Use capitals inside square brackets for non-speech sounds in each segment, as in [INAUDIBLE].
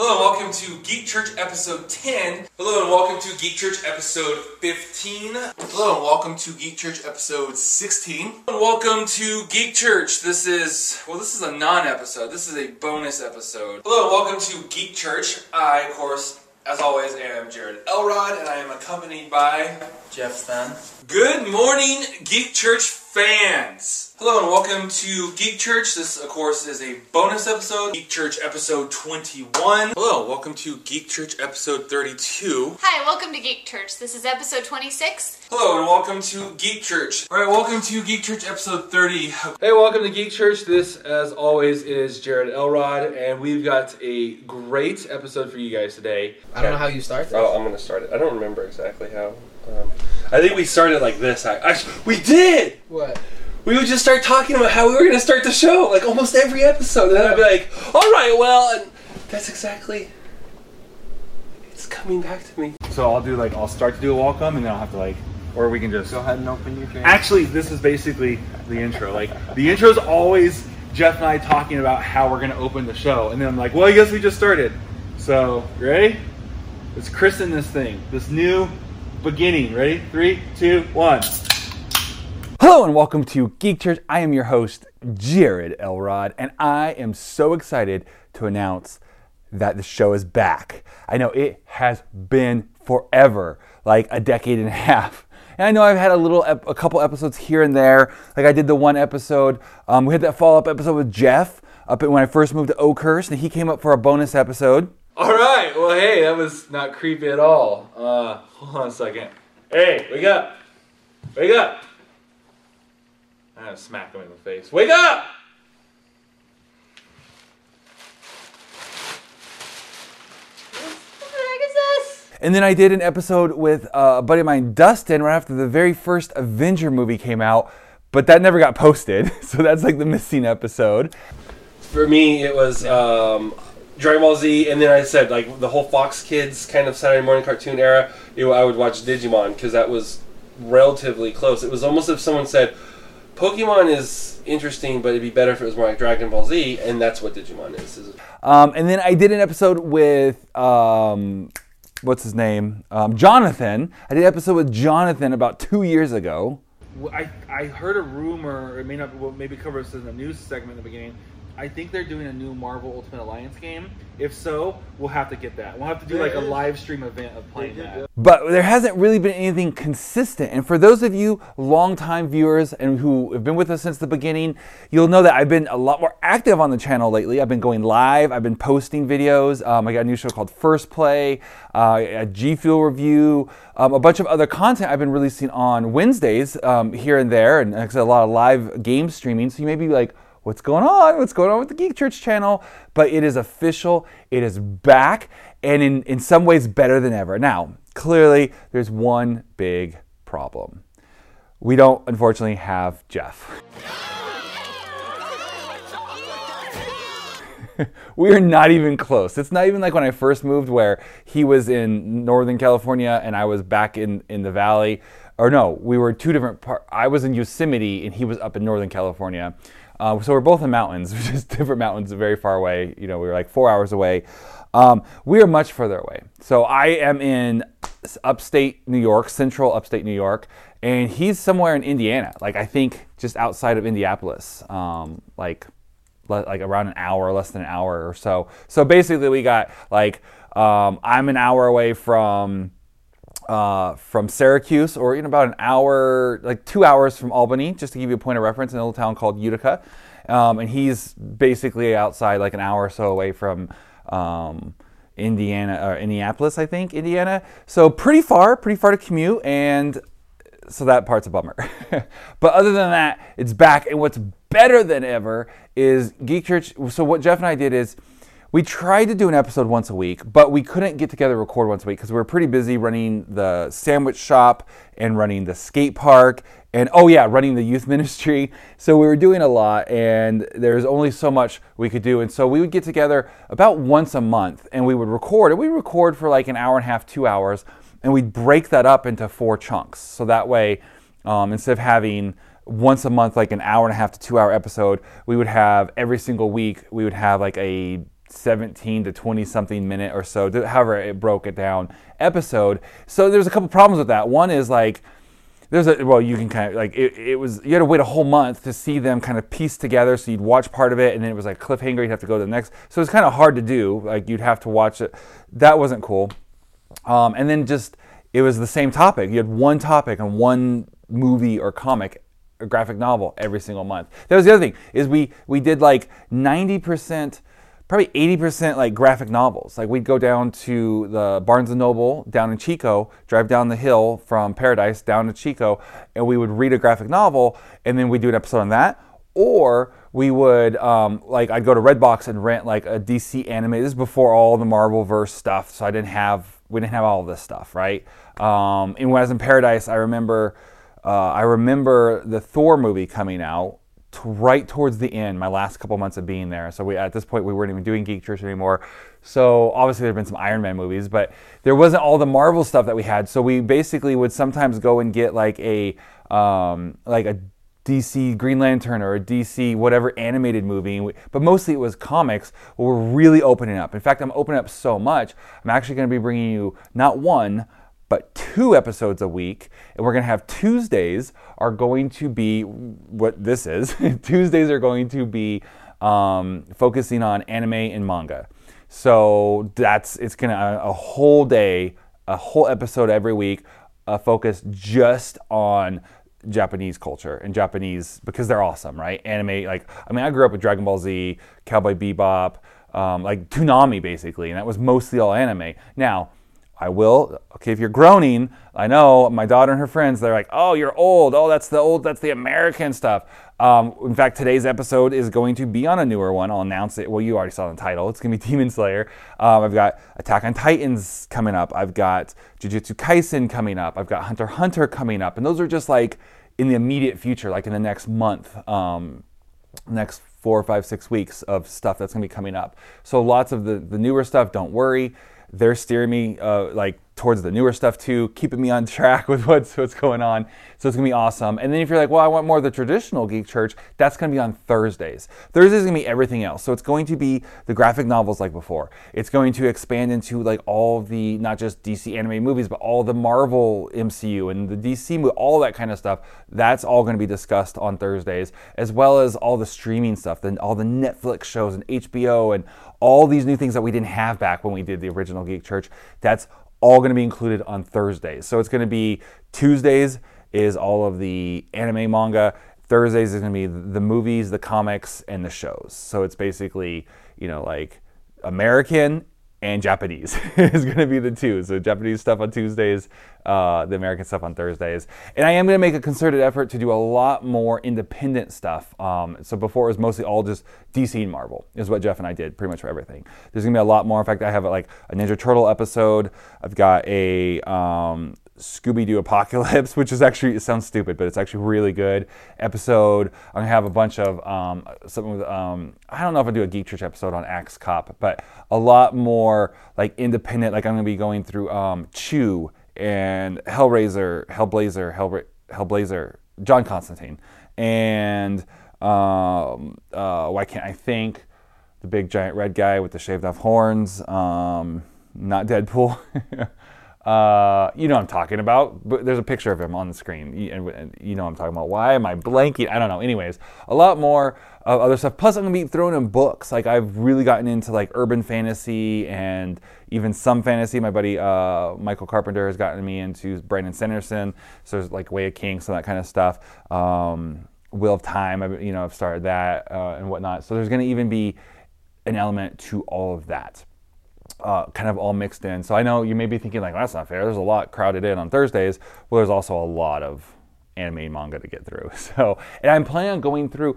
Hello and welcome to Geek Church episode 10. Hello and welcome to Geek Church episode 15. Hello and welcome to Geek Church episode 16. And welcome to Geek Church. This is, well, this is a non episode. This is a bonus episode. Hello and welcome to Geek Church. I, of course, as always, am Jared Elrod and I am accompanied by Jeff Stan. Good morning, Geek Church fans! Hello and welcome to Geek Church. This, of course, is a bonus episode, Geek Church episode 21. Hello, welcome to Geek Church episode 32. Hi, welcome to Geek Church. This is episode 26. Hello and welcome to Geek Church. Alright, welcome to Geek Church episode 30. Hey, welcome to Geek Church. This, as always, is Jared Elrod, and we've got a great episode for you guys today. I don't know how you start this. Oh, I'm gonna start it. I don't remember exactly how. Um, I think we started like this. I, actually, we did. What? We would just start talking about how we were gonna start the show, like almost every episode, and then I'd be like, "All right, well," and that's exactly. It's coming back to me. So I'll do like I'll start to do a welcome and then I'll have to like or we can just Go ahead and open your drink. Actually, this is basically the intro. Like the intro is always Jeff and I talking about how we're gonna open the show, and then I'm like, well, I guess we just started. So you ready? Let's christen this thing, this new beginning. Ready? Three, two, one. Hello and welcome to Geek Church. I am your host, Jared Elrod, and I am so excited to announce that the show is back. I know it has been forever, like a decade and a [LAUGHS] half. And I know I've had a little, a couple episodes here and there. Like I did the one episode. Um, we had that follow-up episode with Jeff up when I first moved to Oakhurst, and he came up for a bonus episode. All right. Well, hey, that was not creepy at all. Uh, hold on a second. Hey, wake up! Wake up! I'm gonna smack him in the face. Wake up! What the heck is this? And then I did an episode with uh, a buddy of mine, Dustin, right after the very first Avenger movie came out, but that never got posted. [LAUGHS] So that's like the missing episode. For me, it was um, Dragon Ball Z, and then I said like the whole Fox Kids kind of Saturday morning cartoon era. It, I would watch Digimon because that was relatively close. It was almost if someone said Pokemon is interesting, but it'd be better if it was more like Dragon Ball Z, and that's what Digimon is. is Um, and then I did an episode with um, what's his name, um, Jonathan. I did an episode with Jonathan about two years ago. I, I heard a rumor. It may not well, maybe cover this in the news segment in the beginning. I think they're doing a new Marvel Ultimate Alliance game. If so, we'll have to get that. We'll have to do like a live stream event of playing that. But there hasn't really been anything consistent. And for those of you longtime viewers and who have been with us since the beginning, you'll know that I've been a lot more active on the channel lately. I've been going live. I've been posting videos. Um, I got a new show called First Play, uh, a G Fuel review, um, a bunch of other content I've been releasing on Wednesdays um, here and there, and like I said, a lot of live game streaming. So you may be like, what's going on? What's going on with the Geek Church channel? But it is official, it is back, and in, in some ways better than ever. Now, clearly, there's one big problem. We don't, unfortunately, have Jeff. [LAUGHS] we are not even close. It's not even like when I first moved, where he was in Northern California and I was back in, in the valley. Or no, we were two different parts. I was in Yosemite and he was up in Northern California. Uh, so we're both in mountains, [LAUGHS] just different mountains, very far away. You know, we were like four hours away. Um, we are much further away. So I am in upstate New York, central upstate New York, and he's somewhere in Indiana. Like I think just outside of Indianapolis, um, like le- like around an hour, less than an hour or so. So basically, we got like um, I'm an hour away from uh, from Syracuse, or in about an hour, like two hours from Albany, just to give you a point of reference, in a little town called Utica, um, and he's basically outside, like an hour or so away from. Um, Indiana or Indianapolis, I think, Indiana. So pretty far, pretty far to commute, and so that part's a bummer. [LAUGHS] but other than that, it's back. And what's better than ever is Geek Church. So what Jeff and I did is we tried to do an episode once a week, but we couldn't get together to record once a week because we were pretty busy running the sandwich shop and running the skate park and oh yeah, running the youth [LAUGHS] ministry. So we were doing a lot and there's only so much we could do. And so we would get together about once a month and we would record. And we record for like an hour and a half, two hours, and we'd break that up into four chunks. So that way, um, instead of having once a month, like an hour and a half to two hour episode, we would have every single week, we would have like a 17 to 20 something minute or so, however it broke it down episode. So there's a couple problems with that. One is like there's a well you can kind of like it, it was you had to wait a whole month to see them kind of piece together so you'd watch part of it and then it was like cliffhanger you'd have to go to the next. So it's kind of hard to do like you'd have to watch it. That wasn't cool. Um, and then just it was the same topic. You had one topic on one movie or comic or graphic novel every single month. That was the other thing is we we did like 90% probably 80% like graphic novels. Like we'd go down to the Barnes and Noble down in Chico, drive down the hill from Paradise down to Chico, and we would read a graphic novel, and then we'd do an episode on that. Or we would um, like I'd go to Redbox and rent like a DC anime. This is before all the Marvel verse stuff, so I didn't have we didn't have all this stuff, right? Um, and when I was in Paradise, I remember uh, I remember the Thor movie coming out right towards the end, my last couple months of being there. So we at this point we weren't even doing Geek Church anymore. So obviously there have been some Iron Man movies, but there wasn't all the Marvel stuff that we had. So we basically would sometimes go and get like a um, like a DC Green Lantern or a DC whatever animated movie, but mostly it was comics. We're really opening up. In fact, I'm opening up so much. I'm actually going to be bringing you not one but two episodes a week. And we're going to have Tuesdays are going to be what this is. [LAUGHS] Tuesdays are going to be um, focusing on anime and manga. So that's it's going to a whole day, a whole episode every week, uh, focus just on Japanese culture and Japanese because they're awesome, right? Anime, like I mean, I grew up with Dragon Ball Z, Cowboy Bebop, um, like Toonami basically, and that was mostly all anime. Now, I will. Okay, if you're groaning, I know my daughter and her friends. They're like, "Oh, you're old. Oh, that's the old. That's the American stuff." Um, in fact, today's episode is going to be on a newer one. I'll announce it. Well, you already saw the title. It's going to be [LAUGHS] Demon Slayer. Um, I've got Attack on Titans coming up. I've got Jujutsu Kaisen coming up. I've got Hunter Hunter coming up, and those are just like in the immediate future, like in the next month. Um, next four, five, six weeks of stuff that's going to be coming up. So lots of the, the newer stuff, don't worry. They're steering me uh, like towards the newer stuff too, keeping me on [LAUGHS] track with what's what's going on. So it's gonna be awesome. And then if you're like, well, I want more of the traditional Geek Church, that's gonna be on Thursdays. Thursdays is gonna be everything else. So it's going to be the graphic novels like before. It's going to expand into like all the not just DC anime movies, but all the Marvel MCU and the DC movie, all that kind of stuff. That's all gonna be discussed on Thursdays, as well as all the streaming stuff, then all the Netflix shows and HBO and all these new things that we didn't have back when we did the original Geek Church. That's all going to be included on Thursdays. So it's going to be Tuesdays is all of the anime manga. Thursdays is going to be the movies, the comics, and the shows. So it's basically, you know, like American and Japanese [LAUGHS] is going to be the two. So Japanese stuff on Tuesdays, uh, the American stuff on Thursdays. And I am going to make a concerted effort to do a lot more independent stuff. Um, so before it was mostly all just DC and Marvel is what Jeff and I did pretty much for everything. There's going to be a lot more. In fact, I have like a Ninja Turtle episode. I've got a um, Scooby Doo Apocalypse, [LAUGHS] which is actually it sounds stupid, but it's actually really good episode. I'm gonna have a bunch of um, something with um, I don't know if I do a Geek Church episode on Axe Cop, but a lot more like independent. Like I'm gonna be going through um, Chew and Hellraiser, Hellblazer, Hellblazer, John Constantine, and um, uh, why can't I think the big giant red guy with the shaved off horns? Um, not Deadpool. [LAUGHS] Uh, you know what I'm talking about. But there's a picture of him on the screen, and and you know I'm talking about. Why am I blanking? I don't know. Anyways, a lot more of other stuff. Plus, I'm gonna be throwing in books. Like I've really gotten into like urban fantasy and even some fantasy. My buddy uh, Michael Carpenter has gotten me into Brandon Sanderson. So there's like Way of Kings, of that kind of stuff. Um, Wheel of Time. I've, you know, I've started that uh, and whatnot. So there's gonna even be an element to all of that uh, kind of all mixed in. So I know you may be thinking like, well, that's not fair. There's a lot crowded in on Thursdays. Well, there's also a lot of anime and manga to get through. [LAUGHS] So, and I'm planning on going through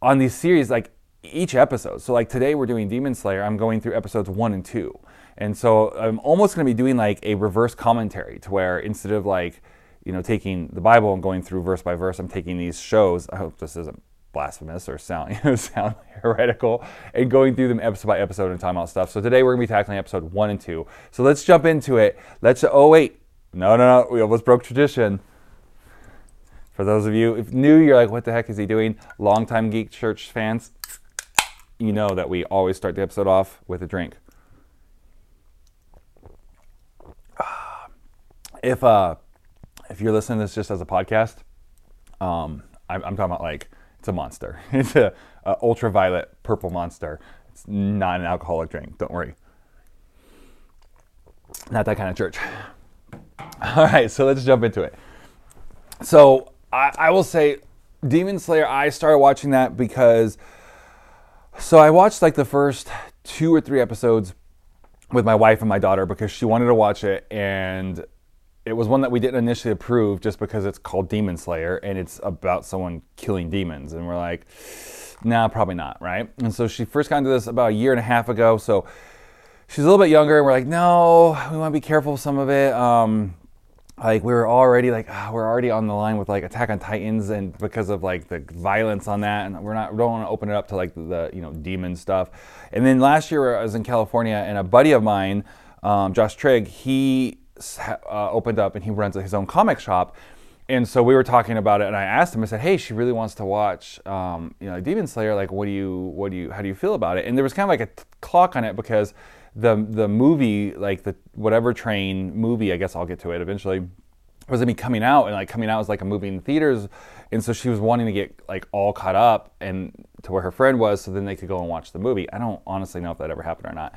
on these series like each episode. So like today we're doing Demon Slayer. I'm going through episodes one and two, and so I'm almost going to be doing like a reverse commentary to where instead of like you know taking the Bible and going through verse by verse, I'm taking these shows. I hope this isn't blasphemous or sound [LAUGHS] you know, sound [LAUGHS] heretical and going through them episode by episode and talking about stuff. So today we're gonna be tackling episode one and two. So let's jump into it. Let's oh wait. No, no, no, we almost broke tradition. For those of you if new, you're like, what the heck is he doing? Longtime Geek Church fans, you know that we always start the episode off with a drink. [SIGHS] If uh, if you're listening to this just as a podcast, um, I'm, I'm talking about like it's a monster. [LAUGHS] It's a, a ultraviolet purple monster. It's not an alcoholic drink. Don't worry. Not that kind of church. [LAUGHS] All right, so let's jump into it. So I, I will say, Demon Slayer. I started watching that because, so I watched like the first two or three episodes with my wife and my daughter because she wanted to watch it, and it was one that we didn't initially approve just because it's called Demon Slayer and it's about someone killing demons, and we're like, nah, probably not, right? And so she first got into this about a year and a half ago, so she's a little bit younger, and we're like, no, we want to be careful of some of it. Um, like we were already like ah, we're already on the line with like Attack on Titans, and because of like the violence on that, and we're not we don't want to open it up to like the, you know demon stuff. And then last year I was in California, and a buddy of mine, um, Josh Trigg, he uh, opened up and he runs his own comic shop. And so we were talking about it, and I asked him. I said, "Hey, she really wants to watch, um, you know, Demon Slayer. Like, what do you, what do you, how do you feel about it?" And there was kind of like a t- clock on it because the the movie, like the whatever train movie, I guess I'll get to it eventually, was gonna be coming out, and like coming out was like a movie in theaters, and so she was wanting to get like all caught up and to where her friend was, so then they could go and watch the movie. I don't honestly know if that ever happened or not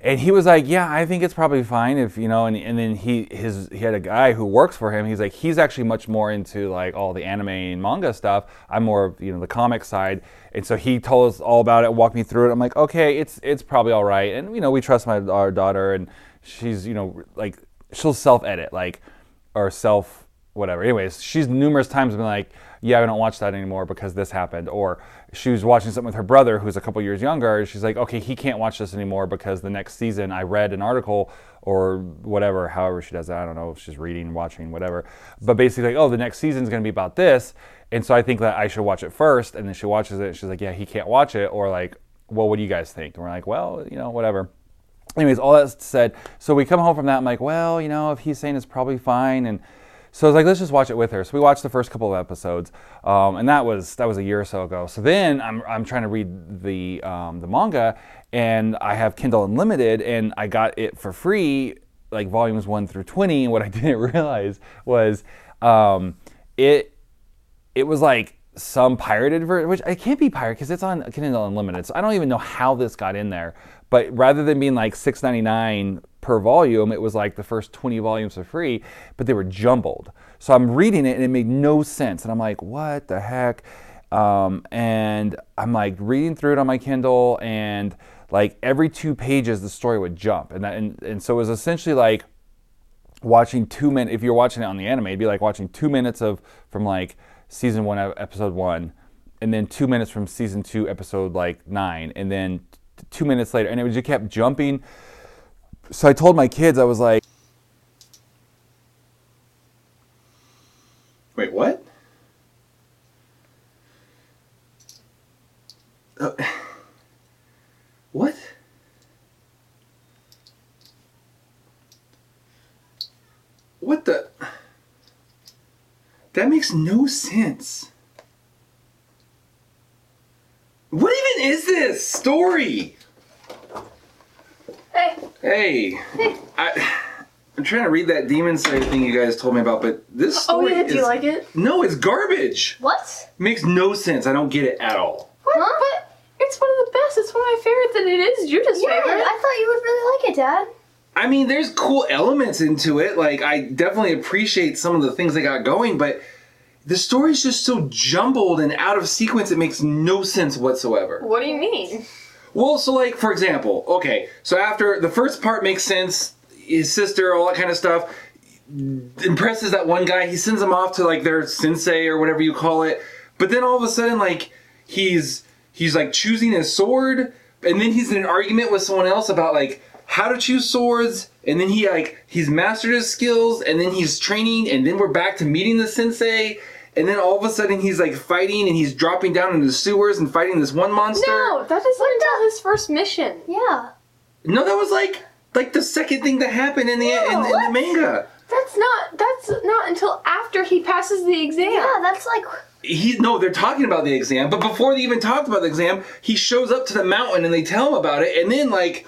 and he was like, "Yeah, I think it's probably fine if you know." And, and then he his he had a guy who works for him. He's like, he's actually much more into like all the anime and manga stuff. I'm more of you know the comic side, and so he told us all about it, walked me through it. I'm like, okay, it's it's probably all right, and you know we trust my our daughter, and she's you know like she'll self edit like or self whatever. Anyways, she's numerous times been like, yeah, I don't watch that anymore because this happened. Or she was watching something with her brother who's a couple years younger. She's like, okay, he can't watch this anymore because the next season I read an article or whatever, however she does that. I don't know if she's reading, watching, whatever. But basically, like, oh, the next season is going to be about this. And so I think that I should watch it first. And then she watches it. and She's like, yeah, he can't watch it. Or like, well, what do you guys think? And we're like, well, you know, whatever anyways, all that said, so we come home from that. I'm like, well, you know, if he's saying it's probably fine, and so I was like, let's just watch it with her. So we watched the first couple of episodes, um, and that was that was a year or so ago. So then I'm, I'm trying to read the um, the manga, and I have Kindle Unlimited, and I got it for free, like volumes one through twenty. And what I [LAUGHS] didn't realize was um, it it was like some pirated version, which it can't be pirate because it's on Kindle Unlimited. So I don't even know how this got in there. But rather than being like $6.99 per volume, it was like the first 20 volumes for free, but they were jumbled. So I'm reading it and it made no sense. And I'm like, what the heck? Um, and I'm like reading through it on my Kindle, and like every two pages, the story would jump. And, that, and, and so it was essentially like, watching two minutes if you're watching it on the anime it'd be like watching two minutes of from like season one episode one and then two minutes from season two episode like nine and then two minutes later and it just kept jumping so i told my kids i was like Wait, what? Uh, what? What the? That makes no sense. What even is this story? Hey. Hey, I, I'm trying to read that Demon Slayer thing you guys told me about, but this Oh story yeah, do you is- like it? No, it's garbage. What? Makes no sense. I don't get it at all. What? Huh? But it's one of the best. It's one of my favorites, and it is Judah's Yeah, favorite. I thought you would really like it, Dad. I mean, there's cool elements into it. Like, I definitely appreciate some of the things they got going, but the story's just so jumbled and out of sequence, it makes no sense whatsoever. What do you mean? Well, so, like, for example, okay, so after the first part makes sense, his sister, all that kind of stuff, impresses that one guy, he sends him off to, like, their sensei or whatever you call it, but then all of a sudden, like, he's, he's, like, choosing his sword, and then he's in an argument with someone else about, like, how to choose swords, and then he, like, he's mastered his skills, and then he's training, and then we're back to meeting the sensei, and then all of a sudden he's, like, fighting, and he's dropping down into the sewers and fighting this one monster. No, that isn't until his first mission. Yeah. No, that was like like the second thing that happened in the in, in the manga. That's not. That's not until after he passes the exam. Yeah, that's like he no, they're talking about the exam, but before they even talked about the exam, he shows up to the mountain and they tell him about it, and then like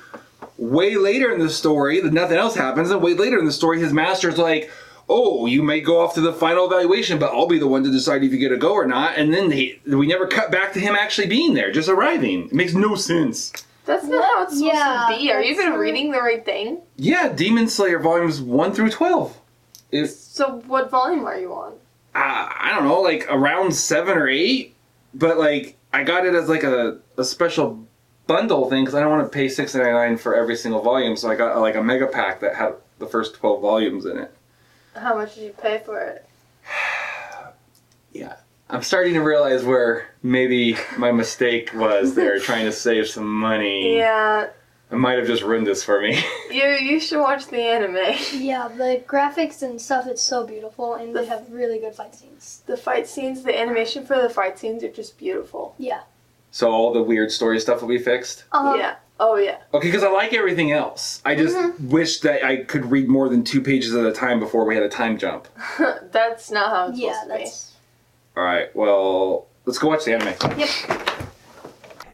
way later in the story, nothing else happens, and way later in the story, his master's like, "Oh, you may go off to the final evaluation, but I'll be the one to decide if you get a go or not." And then he, we never cut back to him actually being there, just arriving. It makes no sense. That's not how it's supposed Yeah, to be. Are you even not- reading the right thing? Yeah, Demon Slayer volumes one through twelve. It's So what volume are you on? uh, I don't know, like around seven or eight, but like I got it as like a, a special bundle thing because I don't want to pay six ninety nine for every single volume, so I got like a mega pack that had the first twelve volumes in it. How much did you pay for it? Yeah, I'm starting to realize where maybe my mistake was there, [LAUGHS] trying to save some money. Yeah, I might have just ruined this for me. [LAUGHS] you you should watch the anime. Yeah, the graphics and stuff is so beautiful, and they have really good fight scenes. The fight scenes, the animation for the fight scenes are just beautiful. Yeah. so all the weird story stuff will be fixed. Uh, yeah. Oh yeah. Okay, because I like everything else. I just wish that I could read more than two pages at a time before we had a time jump. [LAUGHS] that's not how it's Yeah, supposed to be. That's. All right, well, let's go watch the anime. Yep.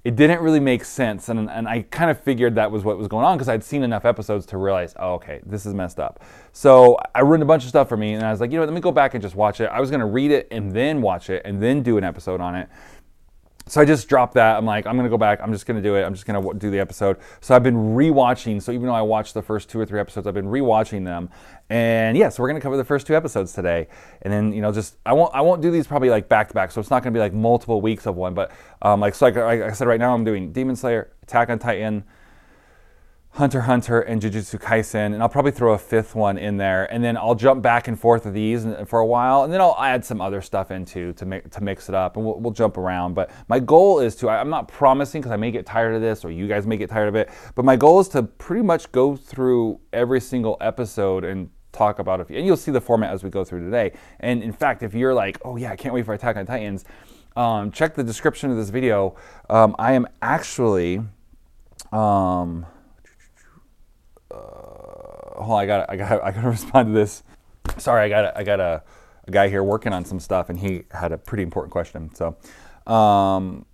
it didn't really make sense and, and i kind of figured that was what was going on because i'd seen enough episodes to realize oh okay this is messed up so i ruined a bunch of stuff for me and i was like you know what, let me go back and just watch it i was going to read it and then watch it and then do an episode on it so I just dropped that. I'm like, I'm gonna go back. I'm just gonna do it. I'm just gonna do the episode. So I've been rewatching. So even though I watched the first two or three episodes, I've been rewatching them. And yeah, so we're gonna cover the first two episodes today. And then you know, just I won't I won't do these probably like back to back. So it's not gonna be like multiple weeks of one. But um, like so, like, like I said, right now I'm doing Demon Slayer, Attack on Titan. Hunter Hunter and Jujutsu Kaisen, and I'll probably throw a fifth one in there, and then I'll jump back and forth of these for a while, and then I'll add some other stuff into to make to mix it up, and we'll, we'll jump around. But my goal is to I'm not promising because I may get tired of this, or you guys may get tired of it, but my goal is to pretty much go through every single episode and talk about a few, and you'll see the format as we go through today. And in fact, if you're like, oh yeah, I can't wait for Attack on Titans, um, check the description of this video. Um, I am actually. Um, hold on, I got I got I got to [LAUGHS] respond to this. Sorry, I got I got a, a guy here working on some stuff, and he had a pretty important question. So, um,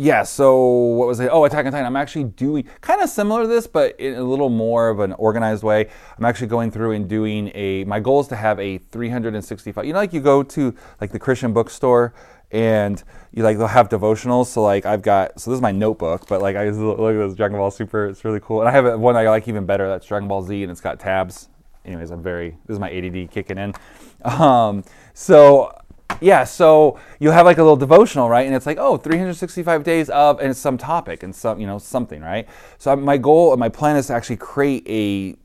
yeah. So what was it? Oh, Attack on Titan. I'm actually doing kind of similar to this, but in a little more of an organized way. I'm actually going through and doing a. My goal is to have a 365. You know, like you go to like the Christian bookstore and you like they'll have devotionals. So like I've got so this is my notebook, but like I look at this Dragon Ball Super. It's really cool, and I have one I like even better. That's Dragon Ball Z, and it's got tabs. Anyways, I'm very this is my ADD kicking in. Um, so yeah, so you'll have like a little devotional, right? And it's like, oh, 365 days of, and it's some topic and some, you know, something, right? So my goal and my plan is to actually create a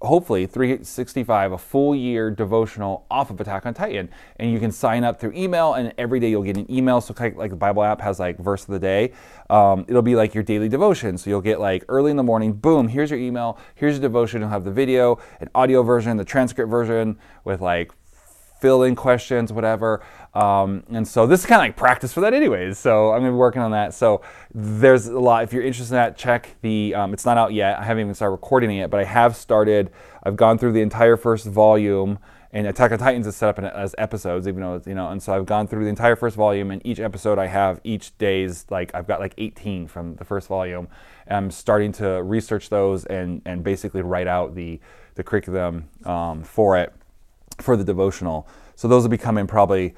hopefully 365 a full year devotional off of attack on titan. And you can sign up through email and every day you'll get an email. So kind of like the bible app has like verse of the day. Um, it'll be like your daily devotion. So you'll get like early in the morning boom here's your email here's your devotion. You'll have the video an audio version the transcript version with like fill in questions, whatever. Um, and so this is kind of like practice for that, anyways. So I'm gonna be working on that. So there's a lot. If you're interested in that, check the. Um, it's not out yet. I haven't even started recording it yet, but I have started. I've gone through the entire first volume. And Attack on Titans is set up in, as episodes, even though you know. And so I've gone through the entire first volume, and each episode I have each day's like I've got like 18 from the first volume. And I'm starting to research those and and basically write out the the curriculum um, for it for the devotional. So those will be coming probably.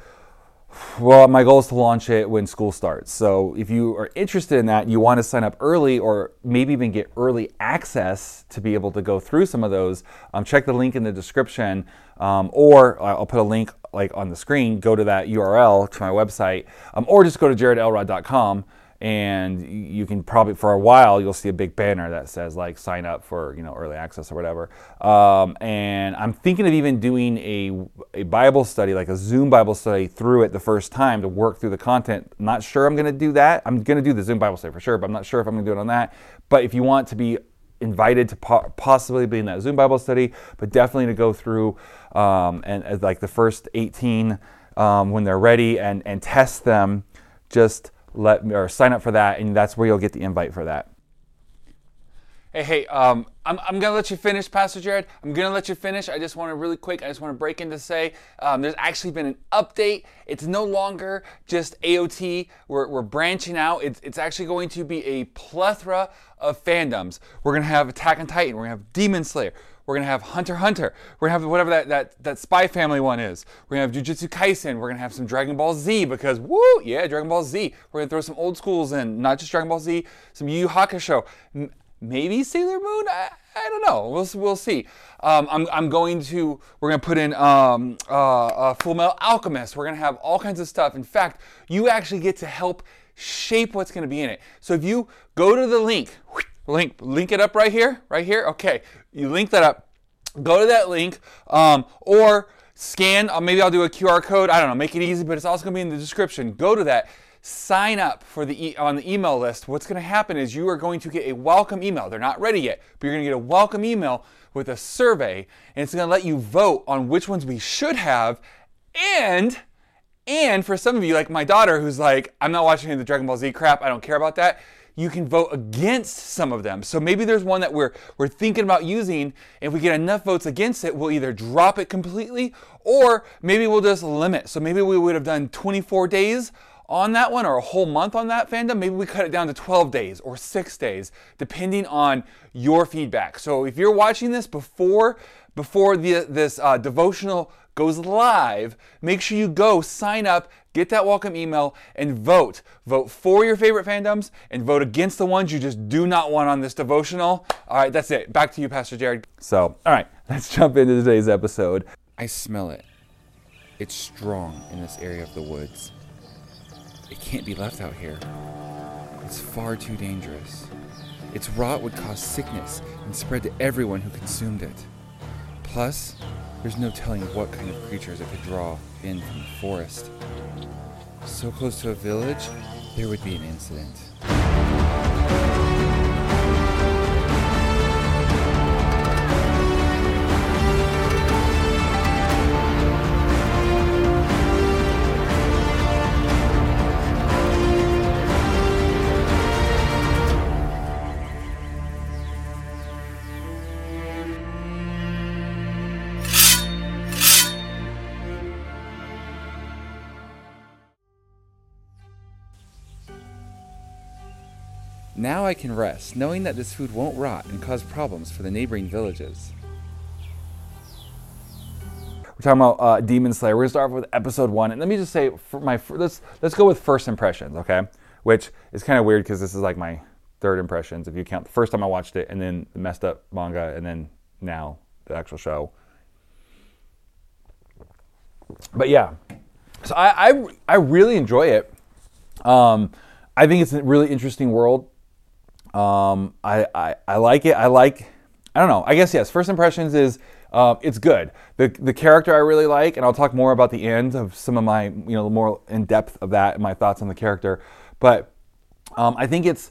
Well, my goal is to launch it when school starts. So if you are interested in that, you want to sign up early or maybe even get early access to be able to go through some of those, um, check the link in the description, um, or I'll put a link like on the screen. Go to that URL to my website, um, or just go to jaredelrod.com and you can probably for a while you'll see a big banner that says like sign up for you know early access or whatever. Um, and i'm thinking of even doing a, a bible study like a zoom bible study through it the first time to work through the content. Not sure i'm going to do that. I'm going to do the zoom bible study for sure but i'm not sure if i'm going to do it on that. But if you want to be invited to po- possibly be in that zoom bible study but definitely to go through um, and as like the first 18 um, when they're ready and and test them just let me or sign up for that and that's where you'll get the invite for that hey hey um, I'm, I'm gonna let you finish, Pastor Jared. I'm gonna let you finish. I just want to really quick. I just want to break in to say um, there's actually been an update. It's no longer just AOT. We're, we're branching out. It's, it's actually going to be a plethora of fandoms. We're gonna have Attack on Titan. We're gonna have Demon Slayer. We're gonna have Hunter Hunter. We're gonna have whatever that, that, that Spy Family one is. We're gonna have Jujutsu Kaisen. We're gonna have some Dragon Ball Z because woo, yeah, Dragon Ball Z. We're gonna throw some old schools in, not just Dragon Ball Z, some Yu Yu Hakusho, maybe Sailor Moon. I, I don't know. We'll we'll see. Um, I'm, I'm going to we're gonna put in um, uh, uh, Full Metal Alchemist. We're gonna have all kinds of stuff. In fact, you actually get to help shape what's gonna be in it. So if you go to the link, link link it up right here, right here. Okay, you link that up. Go to that link, um, or scan. Uh, maybe I'll do a QR code. I don't know. Make it easy, but it's also gonna be in the description. Go to that sign up for the e- on the email list, what's going to happen is you are going to get a welcome email. They're not ready yet, but you're going to get a welcome email with a survey, and it's going to let you vote on which ones we should have, and and for some of you, like my daughter, who's like, I'm not watching any of the Dragon Ball Z crap. I don't care about that. You can vote against some of them. So maybe there's one that we're we're thinking about using. If we get enough votes against it, we'll either drop it completely, or maybe we'll just limit. So maybe we would have done 24 days on that one or a whole month on that fandom, maybe we cut it down to 12 days or six days, depending on your feedback. So if you're watching this before before the, this uh, devotional goes live, make sure you go sign up, get that welcome email, and vote. Vote for your favorite fandoms and vote against the ones you just do not want on this devotional. All right, that's it. Back to you, Pastor Jared. So, all right, [LAUGHS] let's jump into today's episode. I smell it. It's strong in this area of the woods. It can't be left out here. It's far too dangerous. Its rot would cause sickness and spread to everyone who consumed it. Plus, there's no telling what kind of creatures it could draw in from the forest. So close to a village, there would be an incident. I can rest, knowing that this food won't rot and cause problems for the neighboring villages. We're talking about uh, Demon Slayer. We're gonna start with episode one, and let me just say, for my fir- let's let's go with first impressions, okay? Which is kind of weird because this is like my third impressions if you count the first time I watched it, and then the messed up manga, and then now the actual show. But yeah, so I I, I really enjoy it. Um, I think it's a really interesting world. Um, I, I, I like it. I like, I don't know. I guess yes. First impressions is uh, it's good. The the character I really like, and I'll talk more about the end of some of my you know more in depth of that and my thoughts on the character. But um, I think it's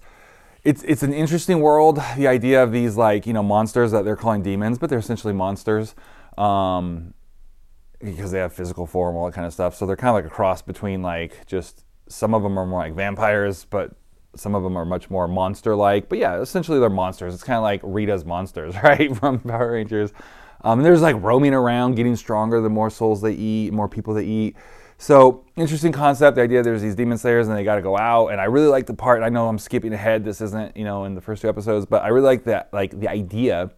it's it's an interesting world. The idea of these like you know monsters that they're calling demons, but they're essentially monsters. Um, because they have physical form, all that kind of stuff. So they're kind of like a cross between like just some of them are more like vampires, but some of them are much more monster-like. But yeah, essentially they're monsters. It's kind of like Rita's monsters, [LAUGHS] right, from Power Rangers. Um, and there's like roaming around, getting stronger the more souls they eat, more people they eat. So interesting concept. The idea there's these demon slayers and they got to go out. And I really like the part. I know I'm skipping ahead. This isn't you know in the first two episodes, but I really like that like the idea,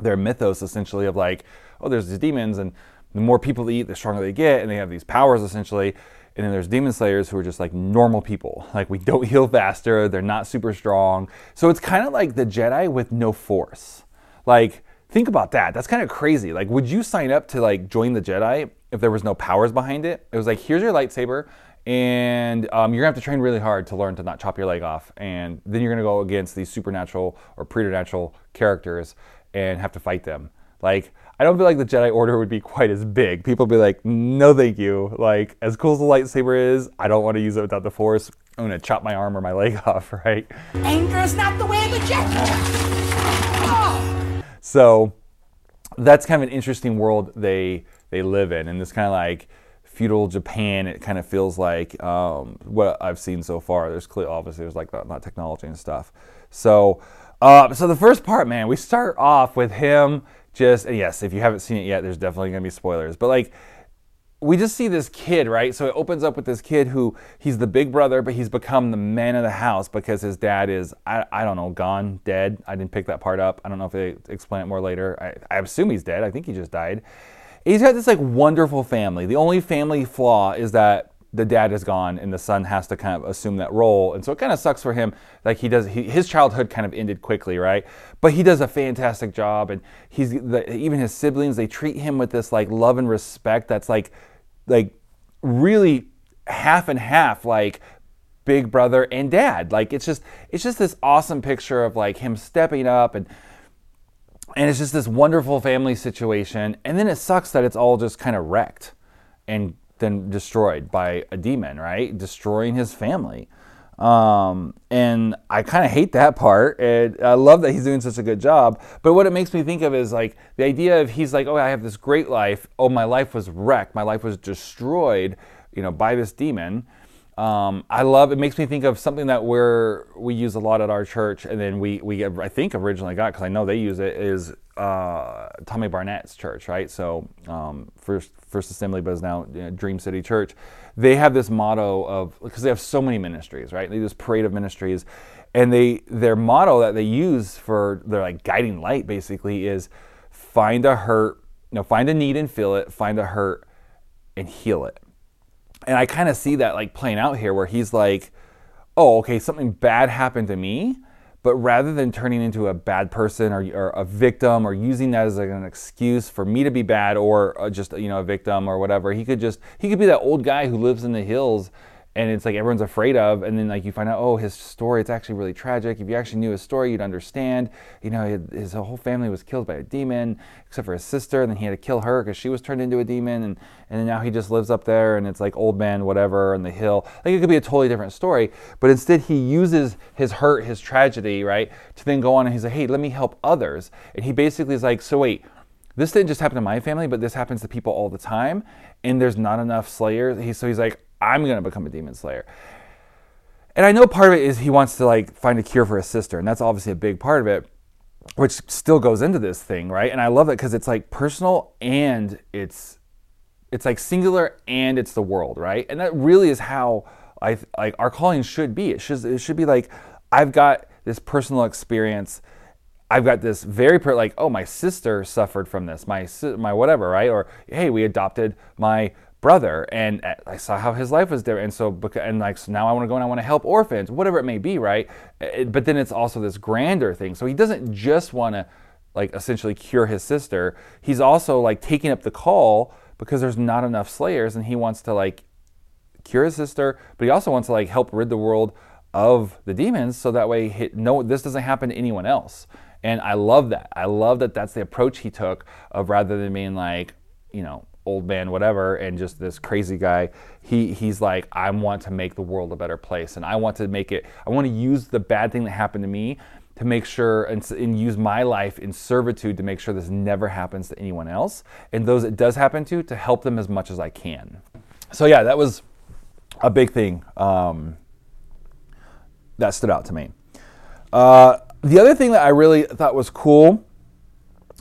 their mythos essentially of like oh there's these demons and the more people they eat, the stronger they get, and they have these powers essentially. And then there's demon slayers who are just like normal people. [LAUGHS] Like we don't heal faster, they're not super strong. So it's kind of like the Jedi with no force. Like think about that. That's kind of crazy. Like would you sign up to like join the Jedi if there was no powers behind it? It was like here's your lightsaber and um, you're gonna have to train really hard to learn to not chop your leg off. And then you're gonna go against these supernatural or preternatural characters and have to fight them. Like I don't feel like the Jedi Order would be quite as big. People would be like, no, thank you. Like, as cool as the lightsaber is, I don't want to use it without the Force. I'm going to chop my arm or my [LAUGHS] leg off, right? Anger is not the way of the Jedi. So that's kind of an interesting world they they live in, and this kind of like feudal Japan. It kind of feels like um, what I've seen so far. There's clearly, obviously, there's like not technology and stuff. So Uh, so the first part, man, we start off with him just and yes, if you haven't seen it yet, there's definitely gonna be spoilers. But like we just see this kid, right? So it opens up with this kid who he's the big brother, but he's become the man of the house because his dad is, I, I don't know, gone, dead. I didn't pick that part up. I don't know if they explain it more later. I, I assume he's dead. I think he just died. He's got this like wonderful family. The only family flaw is that the dad is gone and the son has to kind of assume that role. And so it kind of sucks for him like he does he, his childhood kind of ended quickly right? But he does a fantastic job and he's the, even his siblings they treat him with this like love and respect that's like like really half and half like big brother and dad. Like it's just it's just this awesome picture of like him stepping up and and it's just this wonderful family situation. And then it sucks that it's all just kind of wrecked and then destroyed by a demon, right? Destroying his family. Um, and I kind of hate that part. And I love that he's doing such a good job. But what it makes me think of is like the idea of he's like, oh, I have this great life. Oh, my life was wrecked. My life was destroyed, you know, by this demon. Um, I love it. Makes me think of something that we're we use a lot at our church, and then we we I think originally got because I know they use it is uh, Tommy Barnett's church, right? So um, first First Assembly, but is now you know, Dream City Church. They have this motto of because they have so many ministries, right? They do this parade of ministries, and they their motto that they use for their like guiding light basically is find a hurt, you know, find a need and feel it, find a hurt and heal it and I kind of see that like playing out here where he's like, oh, okay, something bad happened to me. But rather than turning into a bad person or, or a victim or using that as like an excuse for me to be bad or uh, just you know a victim or whatever, he could just he could be that old guy who lives in the hills and it's like everyone's afraid of and then like you find out oh his story it's actually really tragic. If you actually knew his story you'd understand. You know his whole family was killed by a demon except for his sister and then he had to kill her because she was turned into a demon and and now he just lives up there and it's like old man whatever on the hill. Like it could be a totally different story but instead he uses his hurt his tragedy right to then go on and he's like hey let me help others. And he basically is like so wait this didn't just happen to my family, but this happens to people all the time, and there's not enough slayers. He, so he's like, I'm going to become a demon slayer. And I know part of it is he wants to like find a cure for his sister, and that's obviously a big part of it, which still goes into this thing, right? And I love it because it's like personal and it's it's like singular and it's the world, right? And that really is how I like our calling should be. It should it should be like I've got this personal experience. I've got this very per- like oh my sister suffered from this, my my whatever, right? Or hey, we adopted my brother and uh, I saw how his life was there and so and like so now I want to go and I want to help orphans whatever it may be right? But then it's also this grander thing. So he doesn't just want to like essentially cure his sister. He's also like taking up the call because there's not enough slayers and he wants to like cure his sister but he also wants to like help rid the world of the demons so that way he, no this doesn't happen to anyone else. And I love that. I love that that's the approach he took of rather than being like you know old man whatever and just this crazy guy he he's like i want to make the world a better place and i want to make it i want to use the bad thing that happened to me to make sure and, and, use my life in servitude to make sure this never happens to anyone else and those it does happen to to help them as much as i can. So yeah that was a big thing um, that stood out to me. Uh, the other thing that i really thought was cool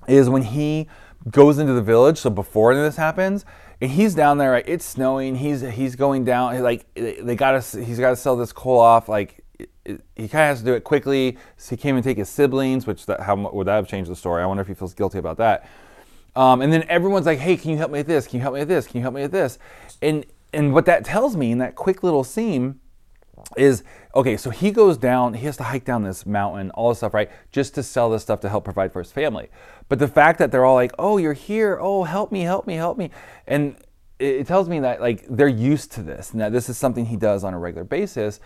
is when he goes into the village. So before this happens, and he's down there. Right? It's snowing. He's he's going down. Like they got to. He's got to sell this coal off. Like he kind of has to do it quickly. So he came and take his siblings. Which that how would that have changed the story? I wonder if he feels guilty about that. Um, and then everyone's like, "Hey, can you help me with this? Can you help me with this? Can you help me with this?" And and what that tells me in that quick little scene is okay, so he goes down, he has to hike down this mountain, all this stuff, right? Just to sell this stuff to help provide for his family. But the fact that they're all like, oh, you're here, oh, help me, help me, help me. And it, tells me that like they're used to this and that this is something he does on a regular basis.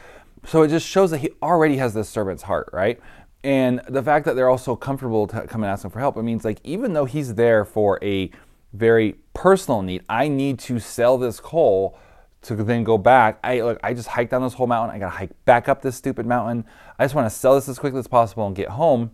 So it just shows that he already has this servant's heart, right? And the fact that they're all so comfortable to come and ask him for help, it means like even though he's there for a very personal need, I need to sell this coal to then go back. I look, I just hiked down this whole mountain. I gotta hike back up this stupid mountain. I just want to sell this as quickly as possible and get home.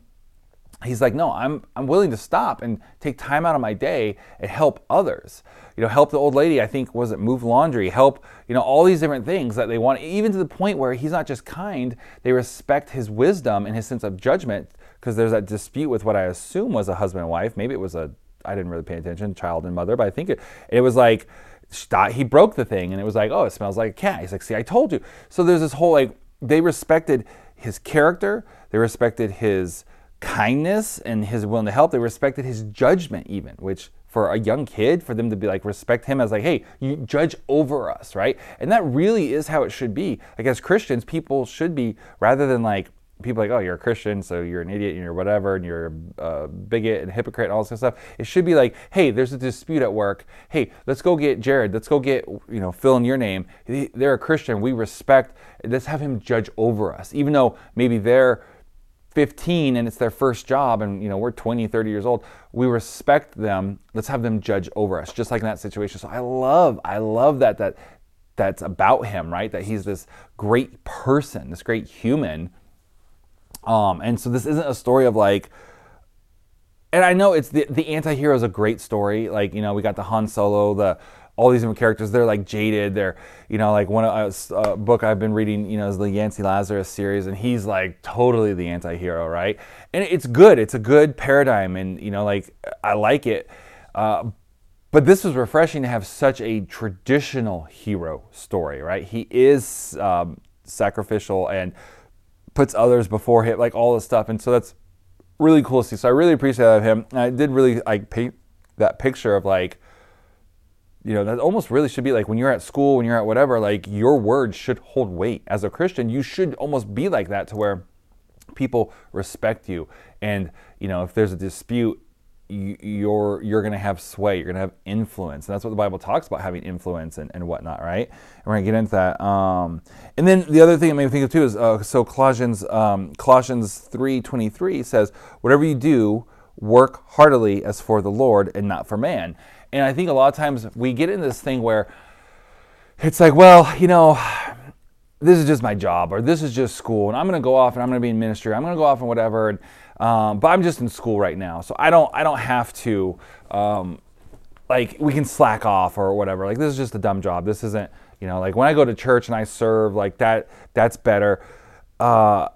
He's like, no, I'm I'm willing to stop and take time out of my day and help others. You know, help the old lady. I think was it move laundry, help. You know, all these different things that they want. Even to the point where he's not just kind; they respect his wisdom and his sense of judgment because there's that dispute with what I assume was a husband and wife. Maybe it was a I didn't really pay attention, child and mother, but I think it, it was like uh, he broke the thing, and it was like, oh, it smells like a cat. He's like, see, I told you. So there's this whole like they respected his character, they respected his kindness and his willing to help. They respected his judgment, even, which for a young kid, for them to be like respect him as like, hey, you judge over us, right? And that really is how it should be. Like as Christians, people should be rather than like people like, oh, you're a Christian, so you're an idiot and you're whatever, and you're a bigot and hypocrite and all this kind of stuff. It should be like, hey, there's a dispute at work. Hey, let's go get Jared. Let's go get, you know, fill in your name. They're a Christian. We respect. Let's have him judge over us, even though maybe they're 15 and it's their first job and you know we're 20 30 years old we respect them. Let's have them judge over us just like in that situation. So i love i love that that that's about him right? That he's this great person this great human. Um, and so this isn't a story of like, and I know it's the the anti-hero is a great story. Like you know we got the Han Solo, the all these different characters. They're like jaded. They're you know like one of a uh, book I've been reading. You know is the Yancy Lazarus series, and he's like totally the anti-hero, right? And it's good. It's a good paradigm, and you know like I like it. Uh, but this was refreshing to have such a traditional hero story, right? He is um, sacrificial and puts others before him, like all this stuff. And so that's really cool to see. So I really appreciate that of him. And I did really like paint that picture of like, you know, that almost really should be like when you're at school, when you're at whatever, like your words should hold weight. As a Christian, you should almost be like that to where people respect you. And, you know, if there's a dispute, you're you're going to have sway you're going to have influence and that's what the bible talks about having influence and, and whatnot right and we're going to get into that um, and then the other thing i made me think of too is uh, so colossians um, colossians 3.23 says whatever you do work heartily as for the lord and not for man and i think a lot of times we get in this thing where it's like well you know this is just my job or this is just school and i'm going to go off and i'm going to be in ministry i'm going to go off and whatever and um, but I'm just in school right now, so I don't I don't have to um, like we can slack off or whatever. Like this is just a dumb job. This isn't you know like when I go to church and I serve like that that's better. Uh,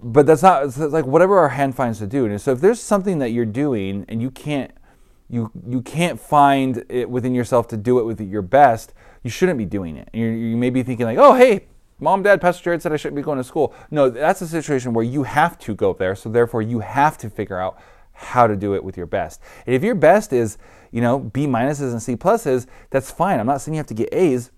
but that's not it's like whatever our hand finds to do. And so if there's something that you're doing and you can't you you can't find it within yourself to do it with your best, you shouldn't be doing it. You, you may be thinking like, oh hey, Mom, Dad, Pastor Jared said I shouldn't be going to school. No, that's a situation where you have to go there. So therefore, you have to figure out how to do it with your best. And if your best is, you know, B minuses and C pluses, that's fine. I'm not saying you have to get A's,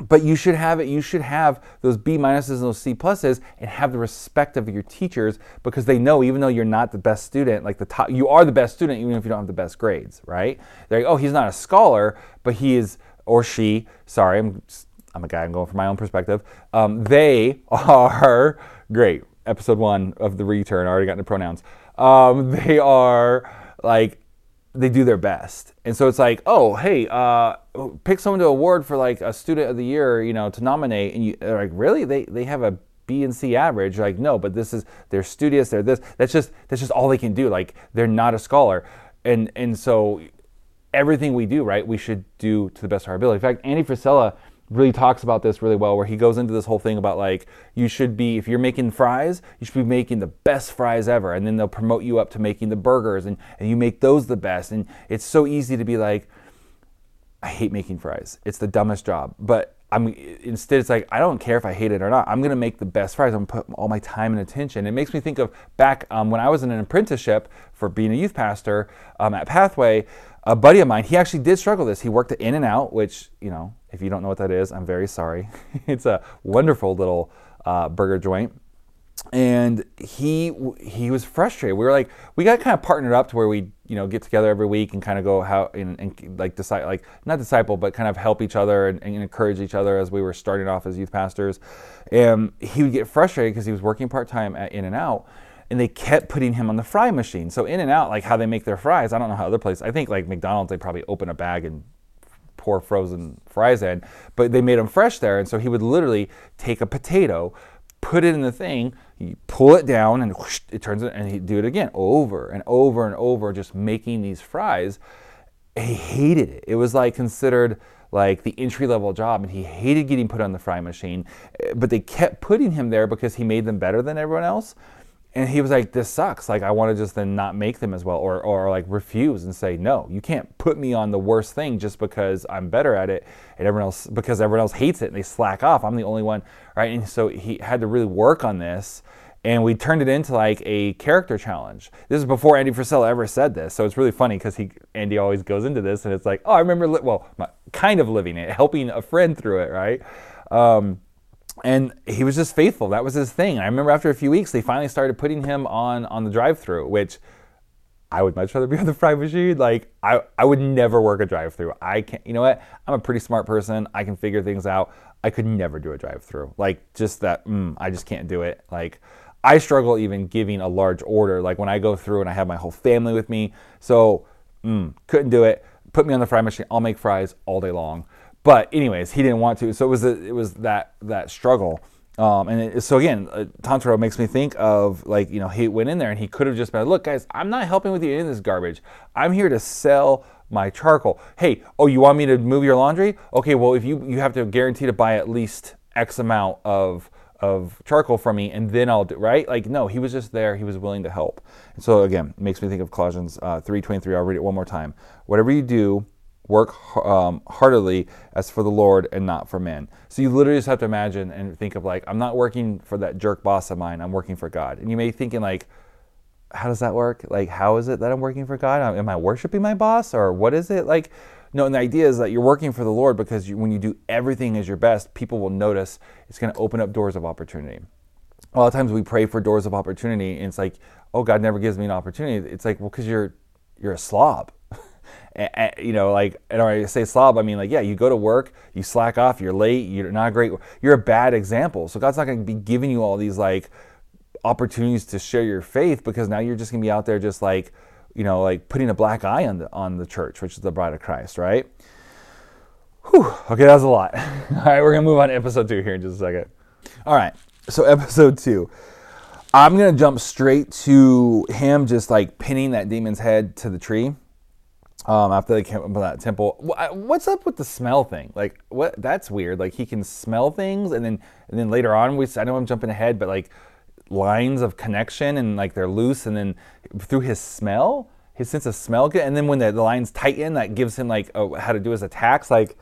but you should have it. You should have those B minuses and those C pluses, and have the respect of your teachers because they know even though you're not the best student, like the top, you are the best student even if you don't have the best grades, right? They're like, oh, he's not a scholar, but he is or she. Sorry, I'm I'm a guy, I'm going from my own perspective. Um, they are [LAUGHS] great. Episode one of the return, I already got into pronouns. Um, they are like, they do their best. And so it's like, oh, hey, uh, pick someone to award for like a student of the year, you know, to nominate. And you, are like, really? They, they have a B and C average. Like, no, but this is, they're studious, they're this. That's just, that's just all they can do. Like, they're not a scholar. And, and so everything we do, right, we should do to the best of our ability. In fact, Andy Frisella, really talks about this really well where he goes into this whole thing about like you should be if you're making fries you should be making the best fries ever. And then they'll promote you up to making the burgers and, and you make those the best. And it's so easy to be like i hate making fries. It's the dumbest job. But i'm instead it's like i don't care if i hate it or not. I'm to make the best fries. I'm to put all my time and attention. It makes me think of back um, when i was in an apprenticeship for being a youth pastor um, at pathway a buddy of mine he actually did struggle with this he worked at In-N-Out which you know if you don't know what that is, I'm very sorry. [LAUGHS] it's a wonderful little uh, burger joint. And he he was frustrated. We were like, we got kind of partnered up to where we you know get together every week and kind of go how and, and like decide like not disciple but kind of help each other and, and, encourage each other as we were starting off as youth pastors. And he would get frustrated because he was working part time at In-N-Out and they kept putting him on the fry machine. So in and out, like how they make their fries, I don't know how other places. I think like McDonald's, they probably open a bag and pour frozen fries in, but they made them fresh there. And so he would literally take a potato, put it in the thing, pull it down, and whoosh, it turns it, and he'd do it again over and over and over, just making these fries. He hated it. It was like considered like the entry level job, and he hated getting put on the fry machine. Eh, but they kept putting him there because he made them better than everyone else. And he was like, "This sucks. Like, I want to just then not make them as well, or or like refuse and say, no, you can't put me on the worst thing just because I'm better at it, and everyone else because everyone else hates it and they slack off. I'm the only one, right? And so he had to really work on this, and we turned it into like a character challenge. This is before Andy Frisella ever said this, so it's really funny because he Andy always goes into this, and it's like, oh, I remember, li- well, my, kind of living it, helping a friend through it, right? Um, and he was just faithful. That was his thing. I remember after a few weeks, they finally started putting him on on the drive-through, which I would much rather be on the fry machine. Like I, I would never work a drive-through. I can't. You know what? I'm a pretty smart person. I can figure things out. I could never do a drive-through. Like just that. Mm, I just can't do it. Like I struggle even giving a large order. Like when I go through and I have my whole family with me. So mm, couldn't do it. Put me on the fry machine. I'll make fries all day long. But anyways, he didn't want to. So it was a, it was that that struggle. Um, and it, so again, uh, Tanjiro makes me think of like you know he went in there and he could have just been look guys, I'm not helping with you in this garbage. I'm here to sell my charcoal. Hey, oh you want me to move your laundry? Okay, well if you you have to guarantee to buy at least X amount of of charcoal from me and then I'll do right. Like no, he was just there. He was willing to help. And so again, makes me think of Colossians uh, 3:23. I'll read it one more time. Whatever you do work um, heartily as for the Lord and not for men. So you literally just have to imagine and think of like, I'm not working for that jerk boss of mine. I'm working for God. And you may be thinking like, how does that work? Like, how is it that I'm working for God? Am I worshiping my boss or what is it? Like, no, and the idea is that you're working for the Lord because you, when you do everything as your best, people will notice. It's going to open up doors of opportunity. A lot of times we pray for doors of opportunity, and it's like, oh, God never gives me an opportunity. It's like, well, because you're you're a slob you know, like, and I say slob, I mean like, yeah, you go to work, you slack off, you're late, you're not great, you're a bad example. So God's not going to be giving you all these like opportunities to share your faith because now you're just going to be out there just like, you know, like putting a black eye on the on the church, which is the bride of Christ, right? Whew. Okay, that was a lot. [LAUGHS] All right, we're gonna move on to episode two here in just a second. All right, so episode two. I'm gonna jump straight to him just like pinning that demon's head to the tree um, after they came up that temple. What's up with the smell thing? Like, what? That's weird. Like, he can smell things, and then and then later on, we I know I'm jumping ahead, but like lines of connection and like they're loose, and then through his smell, his sense of smell, and then when the, the lines tighten, that gives him like oh, how to do his attacks. Like,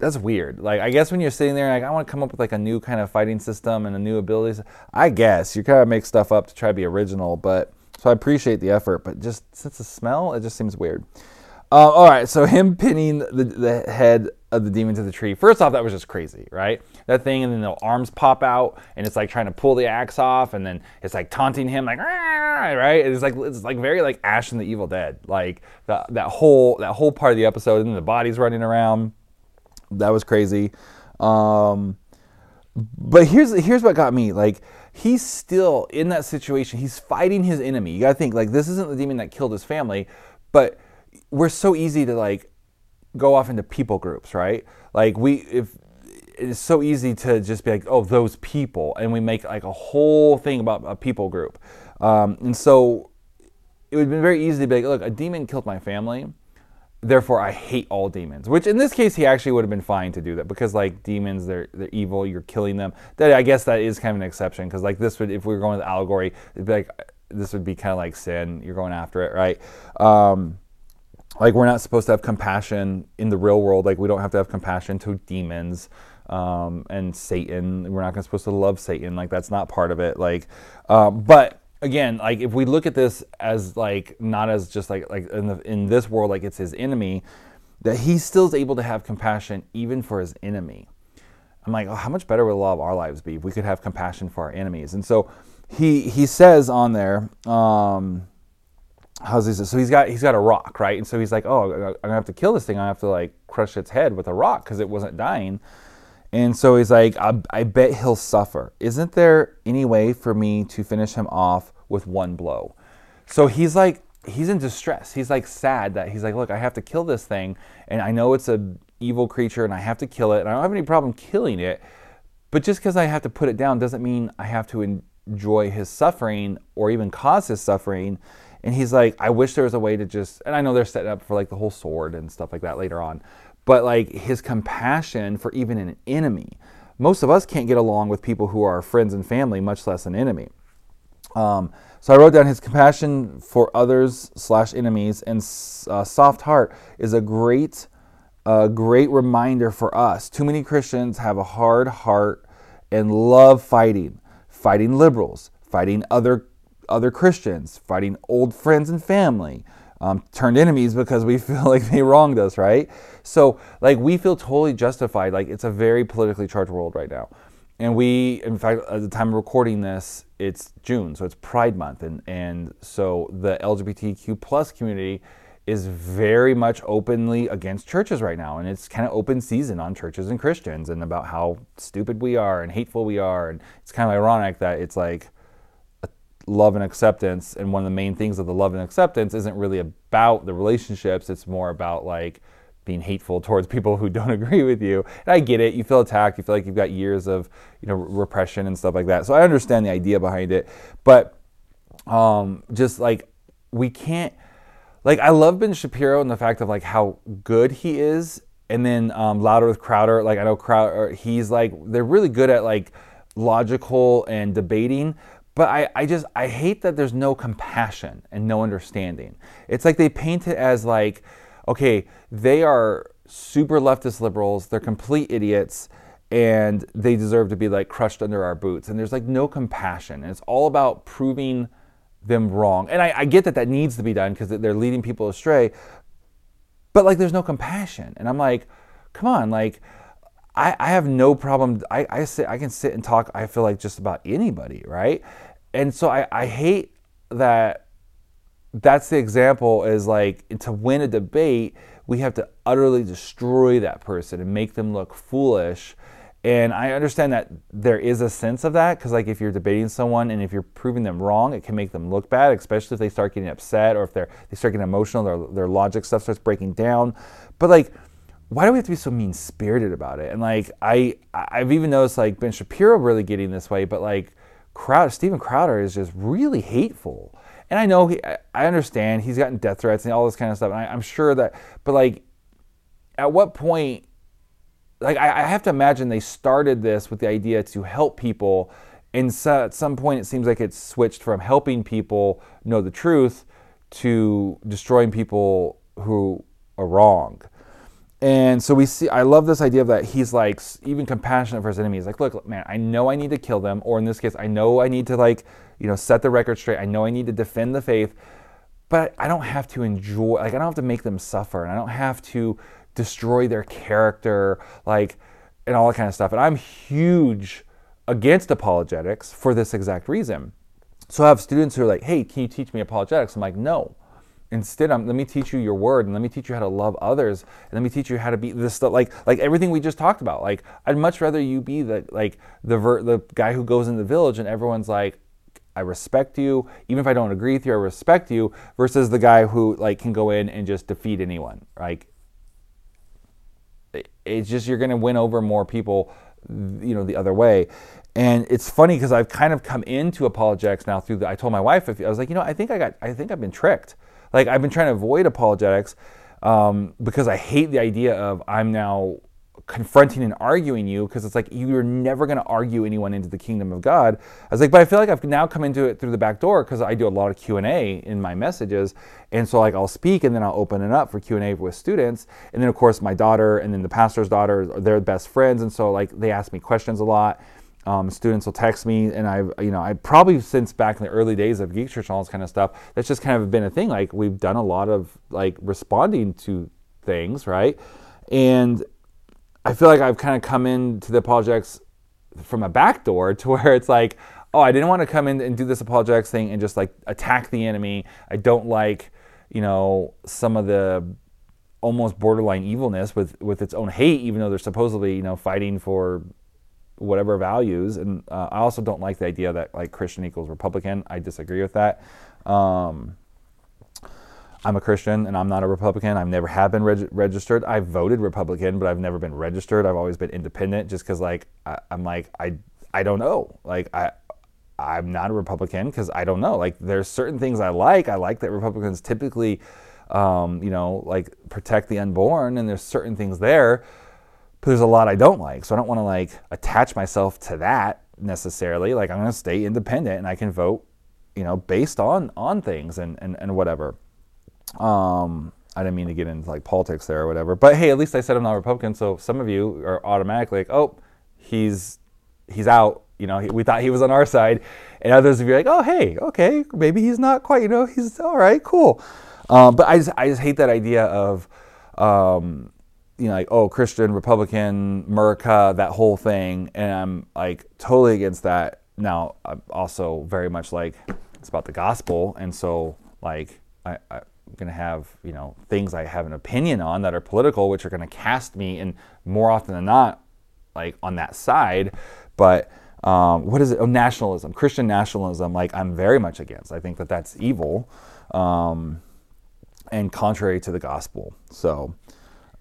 that's weird. Like, I guess when you're sitting there, like I want to come up with like a new kind of fighting system and a new abilities. I guess you kind of make stuff up to try to be original, but so I appreciate the effort, but just since the smell, it just seems weird. Uh, all right, so [LAUGHS] him pinning the, the head of the demon to the tree. First off, that was just crazy, right? That thing, and then the arms pop out, and it's like trying to pull the axe off, and then it's like taunting him, like right. It's like it's like very like Ash in the Evil Dead, like the, that whole that whole part of the episode, and the body's running around. That was crazy. Um, but here's here's what got me like he's still in that situation. He's fighting his enemy. You got to think like this isn't the demon that killed his family, but we're so easy to like go off into people groups, right? Like we if it's so easy to just be like, oh, those people, and we make like a whole thing about a people group. Um, and so it would have been very easy to be like, look, a demon killed my family therefore I hate all demons. Which in this case he actually would have been fine to do that because like demons they're they're evil, you're killing them. That I guess that is kind of an exception because like this would if we were going with allegory, like this would be kind of like sin. You're going after it, right? Um, like we're not supposed to have compassion in the real world. Like we don't have to have compassion to demons um, and Satan. We're not supposed to love Satan. Like that's not part of it. Like, um, but again, like if we look at this as like not as just like like in, the, in this world like it's his enemy, that he still is able to have compassion even for his enemy. I'm like, oh, how much better would a lot of our lives be if we could have compassion for our enemies? And so he he says on there, um, how's he? So he's got he's got a rock, right? And so he's like, oh, I'm gonna have to kill this thing. I have to like crush its head with a rock because it wasn't dying. And so he's like, I, I, bet he'll suffer. Isn't there any way for me to finish him off with one blow? So he's like, he's in distress. He's like sad that he's like, look, I have to kill this thing, and I know it's a evil creature, and I have to kill it, and I don't have any problem killing it. But just because I have to put it down doesn't mean I have to enjoy his suffering or even cause his suffering. And he's like, I wish there was a way to just, and I know they're setting up for like the whole sword and stuff like that later on but like his compassion for even an enemy. Most of us can't get along with people who are friends and family, much less an enemy. Um, so I wrote down his compassion for others slash enemies and uh, soft heart is a great, uh, great reminder for us. Too many Christians have a hard heart and love fighting, fighting liberals, fighting other other Christians, fighting old friends and family, um, turned enemies because we [LAUGHS] feel like they wronged us, right? So like we feel totally justified. Like it's a very politically charged world right now. And we, in fact, at the time of recording this, it's June, so it's Pride Month, and and so the LGBTQ plus community is very much openly against churches right now, and it's kind of open season on churches and Christians, and about how stupid we are and hateful we are, and it's kind of ironic that it's like love and acceptance, and one of the main things of the love and acceptance isn't really about the relationships; it's more about like being hateful towards people who [LAUGHS] don't agree with you. And I get it. You feel attacked. You feel like you've got years of you know repression and stuff like that. So I understand the idea behind it, but um, just like we can't. Like I love Ben Shapiro and the fact of like how good he is, and then um, Louder with Crowder. Like I know Crowder, he's like they're really good at like logical and debating, but I, I just I hate that there's no compassion and no understanding. It's like they paint it as like okay, they are super leftist liberals, they're complete idiots, and they deserve to be like crushed under our boots. And there's like no compassion. And it's all about proving them wrong. And I, I get that that needs to be done because they're leading people astray, but like there's no compassion. And I'm like, come on, like, I, I have no problem. I, I sit, I can sit and talk. I feel like just about anybody, right? And so I, I hate that that's the example is like to win a debate we have to utterly destroy that person and make them look foolish and i understand that there is a sense of that because like if you're debating someone and if you're proving them wrong it can make them look bad especially if they start getting upset or if they're they start getting emotional their, their logic stuff starts breaking down but like why do we have to be so mean spirited about it and like i i've even noticed like ben shapiro really getting this way but like crowder steven crowder is just really hateful and I know he, I understand he's gotten death threats and all this kind of stuff. And I, am sure that, but like, at what point, like, I, I, have to imagine they started this with the idea to help people. And so at some point, it seems like it's switched from helping people know the truth to destroying people who are wrong. And so we see, I love this idea of that he's like even compassionate for his enemies. Like, look, man, I know I need to kill them, or in this case, I know I need to like, you know, set the record straight. I know I need to defend the faith, but I don't have to enjoy, like, I don't have to make them suffer, and I don't have to destroy their character, like, and all that kind of stuff. And I'm huge against apologetics for this exact reason. So I have students who are like, hey, can you teach me apologetics? I'm like, no Instead, I'm, let me teach you your word, and let me teach you how to love others, and let me teach you how to be this stuff, like like everything we just talked about. Like I'd much rather you be the like the ver- the guy who goes in the village, and everyone's like, I respect you, even if I don't agree with you, I respect you, versus the guy who like can go in and just defeat anyone. Like it's just you're going to win over more people, you know, the other way. And it's funny because I've kind of come into apologetics now through the. I told my wife, I was like, you know, I think I got, I think I've been tricked. Like I've been trying to avoid apologetics um, because I hate the idea of I'm now confronting and arguing you because it's like you're never going to argue anyone into the kingdom of God. I was like, but I feel like I've now come into it through the back door because I do a lot of Q and A in my messages, and so like I'll speak and then I'll open it up for Q and A with students, and then of course my daughter and then the pastor's daughter, they're best friends, and so like they ask me questions a lot. Um, students will text me, and I've, you know, I probably since back in the early days of Geek Church and all this kind of stuff, that's just kind of been a thing. Like we've done a lot of like responding to things, right? And I feel like I've kind of come into the apologetics from a back door [LAUGHS] to where it's like, oh, I didn't want to come in and do this apologetics thing and just like attack the enemy. I don't like, you know, some of the almost borderline evilness with with its own hate, even though they're supposedly, you know, fighting for whatever values. And uh, I also don't like the idea that like Christian equals Republican. I disagree with that. Um, I'm a Christian and I'm not a Republican. I've never have been reg- registered. I've voted Republican, but I've never been registered. I've always been independent, just because like I, I'm like I I don't know. Like I I'm not a Republican because I don't know. Like there's certain things I like. I like that Republicans typically, um, you know, like protect the unborn, and there's certain things there but there's a lot I don't like. So I don't want to like attach myself to that necessarily. Like I'm going to stay independent and I can vote you know, based on on things and and, and whatever. Um, I didn't mean to get into like politics there or whatever, but hey, at least I said I'm not Republican, so some of you are automatically like, oh, he's he's out. You know, we thought he was on our side, and others of you are like, oh, hey, okay, maybe he's not quite. You know, he's all right, cool. Um, but I just I just hate that idea of, um, you know, like oh, Christian, Republican, America, that whole thing, and I'm like totally against that. Now, I'm also very much like it's about the gospel, and so like I, I'm going to have you know things I have an opinion on that are political, which are going to cast me, and more often than not, like on that side. But um, what is it? Oh, nationalism, Christian nationalism. Like I'm very much against. I think that that's evil, um, and contrary to the gospel. So,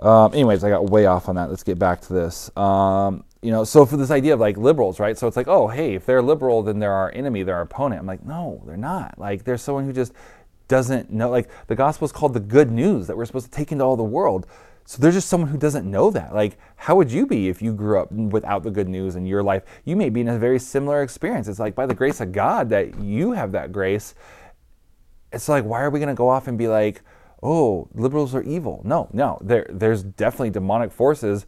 um, anyways, I got way off on that. Let's get back to this. Um, you know, so for this idea of like liberals, right? So it's like, oh, hey, if they're liberal, then they're our enemy, they're our opponent. I'm like, no, they're not. Like, there's someone who just doesn't know. Like, the gospel is called the good news that we're supposed to take into all the world. So there's just someone who doesn't know that. Like, how would you be if you grew up without the good news in your life? You may be in a very similar experience. It's like by the grace of God that you have that grace. It's like, why are we going to go off and be like, oh, liberals are evil? No, no. There, there's definitely demonic forces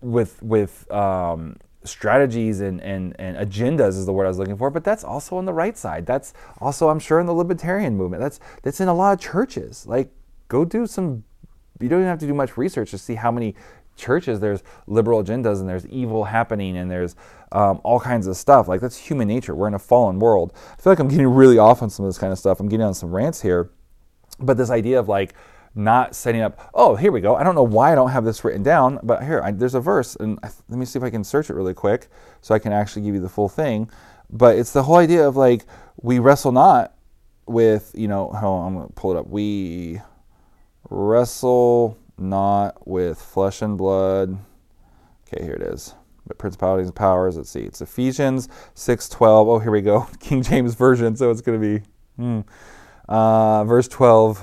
with with um, strategies and, and, and agendas is the word I was looking for, but that's also on the right side. That's also, I'm sure, in the libertarian movement. That's that's in a lot of churches. Like, go do some. You don't even have to do much research to see how many churches there's liberal agendas and there's evil happening and there's um, all kinds of stuff. Like that's human nature. We're in a fallen world. I feel like I'm getting really off on some of this kind of stuff. I'm getting on some rants here, but this idea of like not setting up. Oh, here we go. I don't know why I don't have this written down, but here I, there's a verse, and I, let me see if I can search it really quick so I can actually give you the full thing. But it's the whole idea of like we wrestle not with you know. On, I'm gonna pull it up. We wrestle not with flesh and blood. Okay, here it is. But principalities and powers. Let's see. It's Ephesians six twelve. Oh, here we go. [LAUGHS] King James version. So it's gonna be hmm. Uh, verse twelve.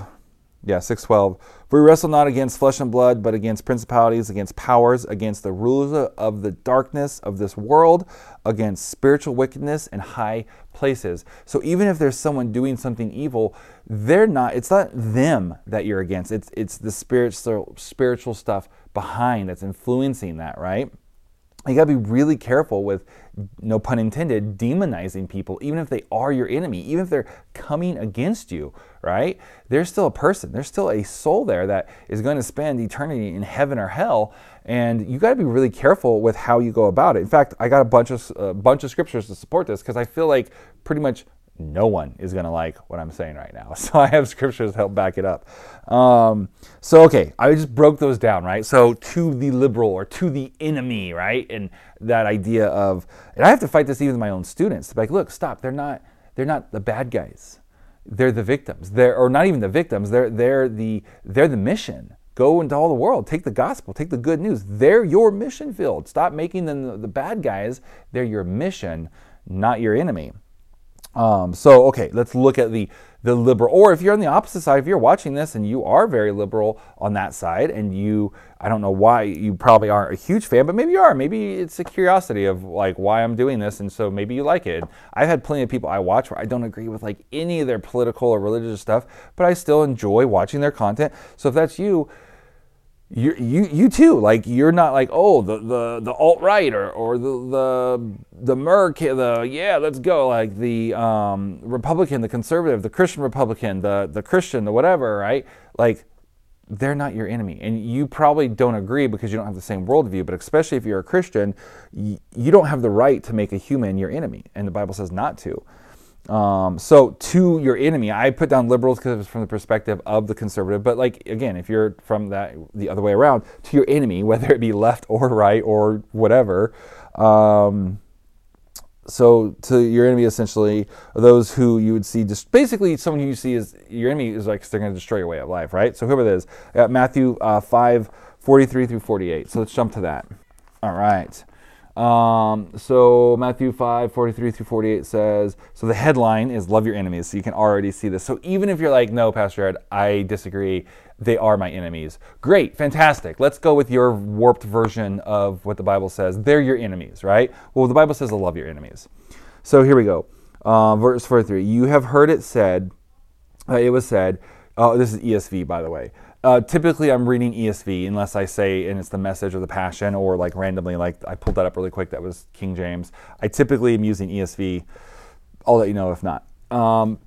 Yeah, 612. For we wrestle not against flesh and blood, but against principalities, against powers, against the rulers of the darkness of this world, against spiritual wickedness in high places. So even if there's someone doing something evil, they're not, it's not them that you're against. It's it's the spiritual spiritual stuff behind that's influencing that, right? You got to be really careful with no pun intended demonizing people even if they are your enemy even if they're coming against you right? They're still a person there's still a soul there that is going to spend eternity in heaven or hell and you got to be really careful with how you go about it. In fact i got a bunch of a bunch of scriptures to support this because i feel like pretty much no one is going to like what I'm saying right now. [LAUGHS] So I have scriptures to help back it up. Um, so, okay, I just broke those down, right? So, to the liberal or to the enemy, right? And that idea of, and I have to fight this even with my own students. Like, look, stop. They're not, they're not the bad guys. They're the victims. They're, or not even the victims. They're, they're the, they're the mission. Go into all the world. Take the gospel. Take the good news. They're your mission field. Stop making them the, the bad guys. They're your mission, not your enemy. Um, so, okay, let's look at the, the liberal, or if you're on the opposite side, if you're watching this and you are very liberal on that side, and you, I don't know why, you probably aren't a huge fan, but maybe you are. Maybe it's a curiosity of like why I'm doing this, and so maybe you like it. I've had plenty of people I watch where I don't agree with like any of their political or religious stuff, but I still enjoy watching their content. So if that's you, you you you too. Like you're not like oh the the the alt right or or the the the Merc the yeah let's go. Like the um, Republican the conservative the Christian Republican the the Christian the whatever right? Like they're not your enemy. And you probably don't agree because you don't have the same worldview but especially if you're a Christian you, you don't have the right to make a human your enemy. And the Bible says not to um, so to your enemy, I put down liberals because it's from the perspective of the conservative. But like again, if you're from that the other way around, to your enemy, whether it be left or right or whatever. Um, so to your enemy, essentially, those who you would see just basically someone who you see as your enemy is like they're going to destroy your way of life, right? So whoever it is, got Matthew uh, 5, 43 through 48. So let's jump to that. All right. Um, so Matthew 5, 43 through 48 says, so the headline is love your enemies. So you can already see this. So even if you're like, no, Pastor Ed, I disagree, they are my enemies. Great, fantastic. Let's go with your warped version of what the Bible says. They're your enemies, right? Well, the Bible says to love your enemies. So here we go. Uh, verse 43 You have heard it said, uh, it was said, oh, this is ESV, by the way. Uh, typically, I'm reading ESV unless I say, and it's the message or the passion, or like randomly, like I pulled that up really quick. That was King James. I typically am using ESV. I'll let you know if not. Um,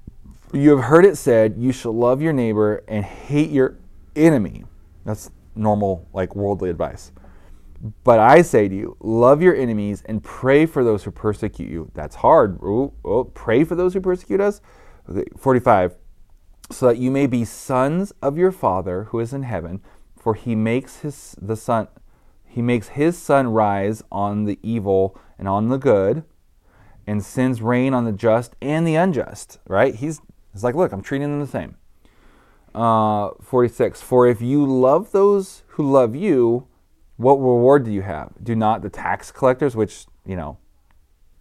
you have heard it said, "You shall love your neighbor and hate your enemy." That's normal, like worldly advice. But I say to you, love your enemies and pray for those who persecute you. That's hard. Ooh, oh, pray for those who persecute us. Okay, 45 so that you may be sons of your Father who is in heaven, for he makes his the sun he makes his sun rise on the evil and on the good, and sends rain on the just and the unjust. Right? He's he's like, look, I'm treating them the same. Uh, 46. For if you love those who love you, what reward do you have? Do not the tax collectors, which you know,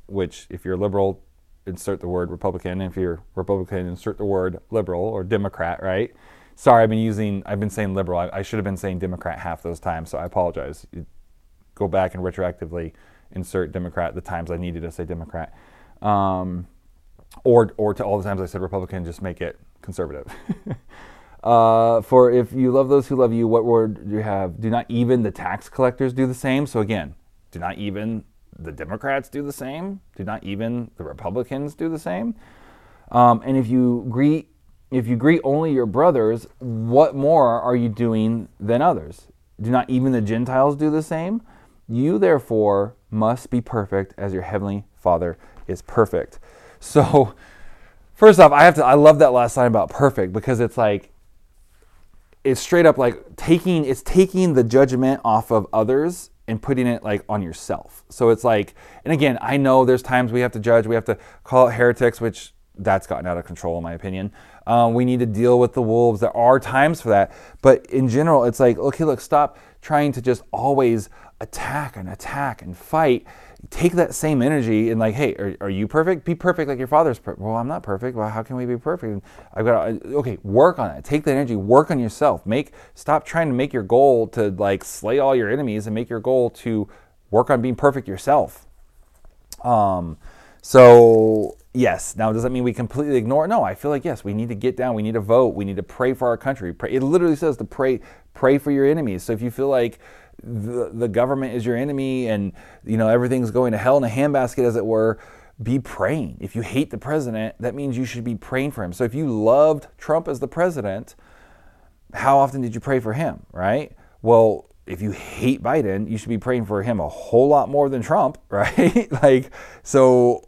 which if you're liberal, insert the word Republican. If you're Republican, insert the word liberal or Democrat, right? Sorry, I've been using, I've been saying liberal. I, I should have been saying Democrat half those times, so I apologize. You go back and retroactively insert Democrat the times I needed to say Democrat. Um, or, or to all the times I said Republican, just make it conservative. [LAUGHS] uh, for if you love those who love you, what word do you have? Do not even the tax collectors do the same? So again, do not even the Democrats do the same? Do not even the Republicans do the same? Um, and if you greet if you greet only your brothers, what more are you doing than others? Do not even the Gentiles do the same? You therefore must be perfect as your heavenly Father is perfect. So, first off, I have to I love that last line about perfect because it's like it's straight up like taking it's taking the judgment off of others and putting it like on yourself. So it's like, and again, I know there's times we have to judge, we have to call it heretics, which that's gotten out of control in my opinion. Um, we need to deal with the wolves. There are times for that, but in general, it's like, okay, look, stop trying to just always attack and attack and fight take that same energy and like, hey, are, are you perfect? Be perfect like your father's perfect. Well, I'm not perfect. Well, how can we be perfect? And I've got to, okay, work on it. Take that energy, work on yourself. Make stop trying to make your goal to like slay all your enemies and make your goal to work on being perfect yourself. Um, so yes. Now, does that mean we completely ignore? No, I feel like yes, we need to get down. We need to vote. We need to pray for our country. Pray, it literally says to pray, pray for your enemies. So if you feel like the, the government is your enemy and you know everything's going to hell in a handbasket as it were be praying. If you hate the president that means you should be praying for him. So if you loved trump as the president how often did you pray for him right? Well if you hate biden you should be praying for him a whole lot more than trump [LAUGHS] right? Like so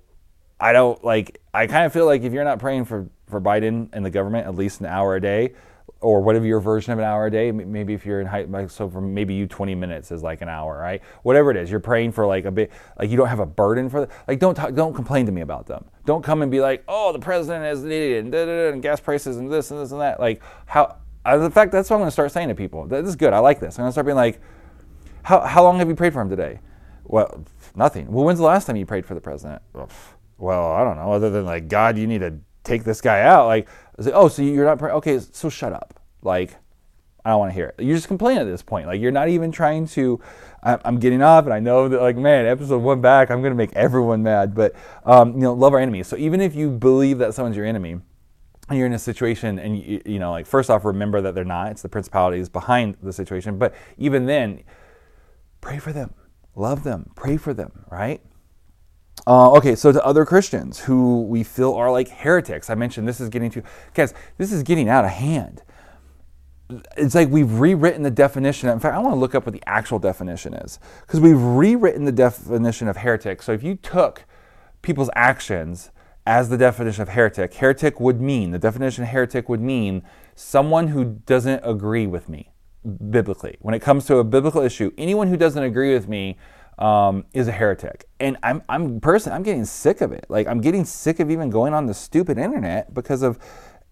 i don't like i kind of feel like if you're not praying for for biden and the government at least an hour a day or whatever your version of an hour a day. Maybe if you're in high, like, so for maybe you 20 minutes is like an hour, right? Whatever it is, you're praying for like a bit, like you don't have a burden for, the, like don't talk, don't complain to me about them. Don't come and be like, oh, the president is an idiot and, and gas prices and this and this and that. Like how, uh, in fact, that's what I'm going to start saying to people. This is good. I like this. I'm going to start being like, how, how long have you prayed for him today? Well, nothing. Well, when's the last time you prayed for the president? Well, I don't know. Other than like, God, you need to take this guy out. Like, like oh, so you're not, praying? okay, so shut up. Like, I don't want to hear it. You're just complaining at this point. Like, you're not even trying to, I'm getting up and I know that, like, man, episode one back, I'm going to make everyone mad. But, um, you know, love our enemies. So even if you believe that someone's your enemy, and you're in a situation and you, you know like first off remember that they're not it's the principalities behind the situation but even then pray for them love them pray for them right uh, okay, so to other Christians who we feel are like heretics, I mentioned this is getting to, guys, this is getting out of hand. It's like we've rewritten the definition. In fact, I want to look up what the actual definition is because we've rewritten the definition of heretic. So if you took people's actions as the definition of heretic, heretic would mean, the definition of heretic would mean someone who doesn't agree with me biblically. When it comes to a biblical issue, anyone who doesn't agree with me um, is a heretic. And I'm, I'm person, I'm getting sick of it. Like I'm getting sick of even going on the stupid internet because of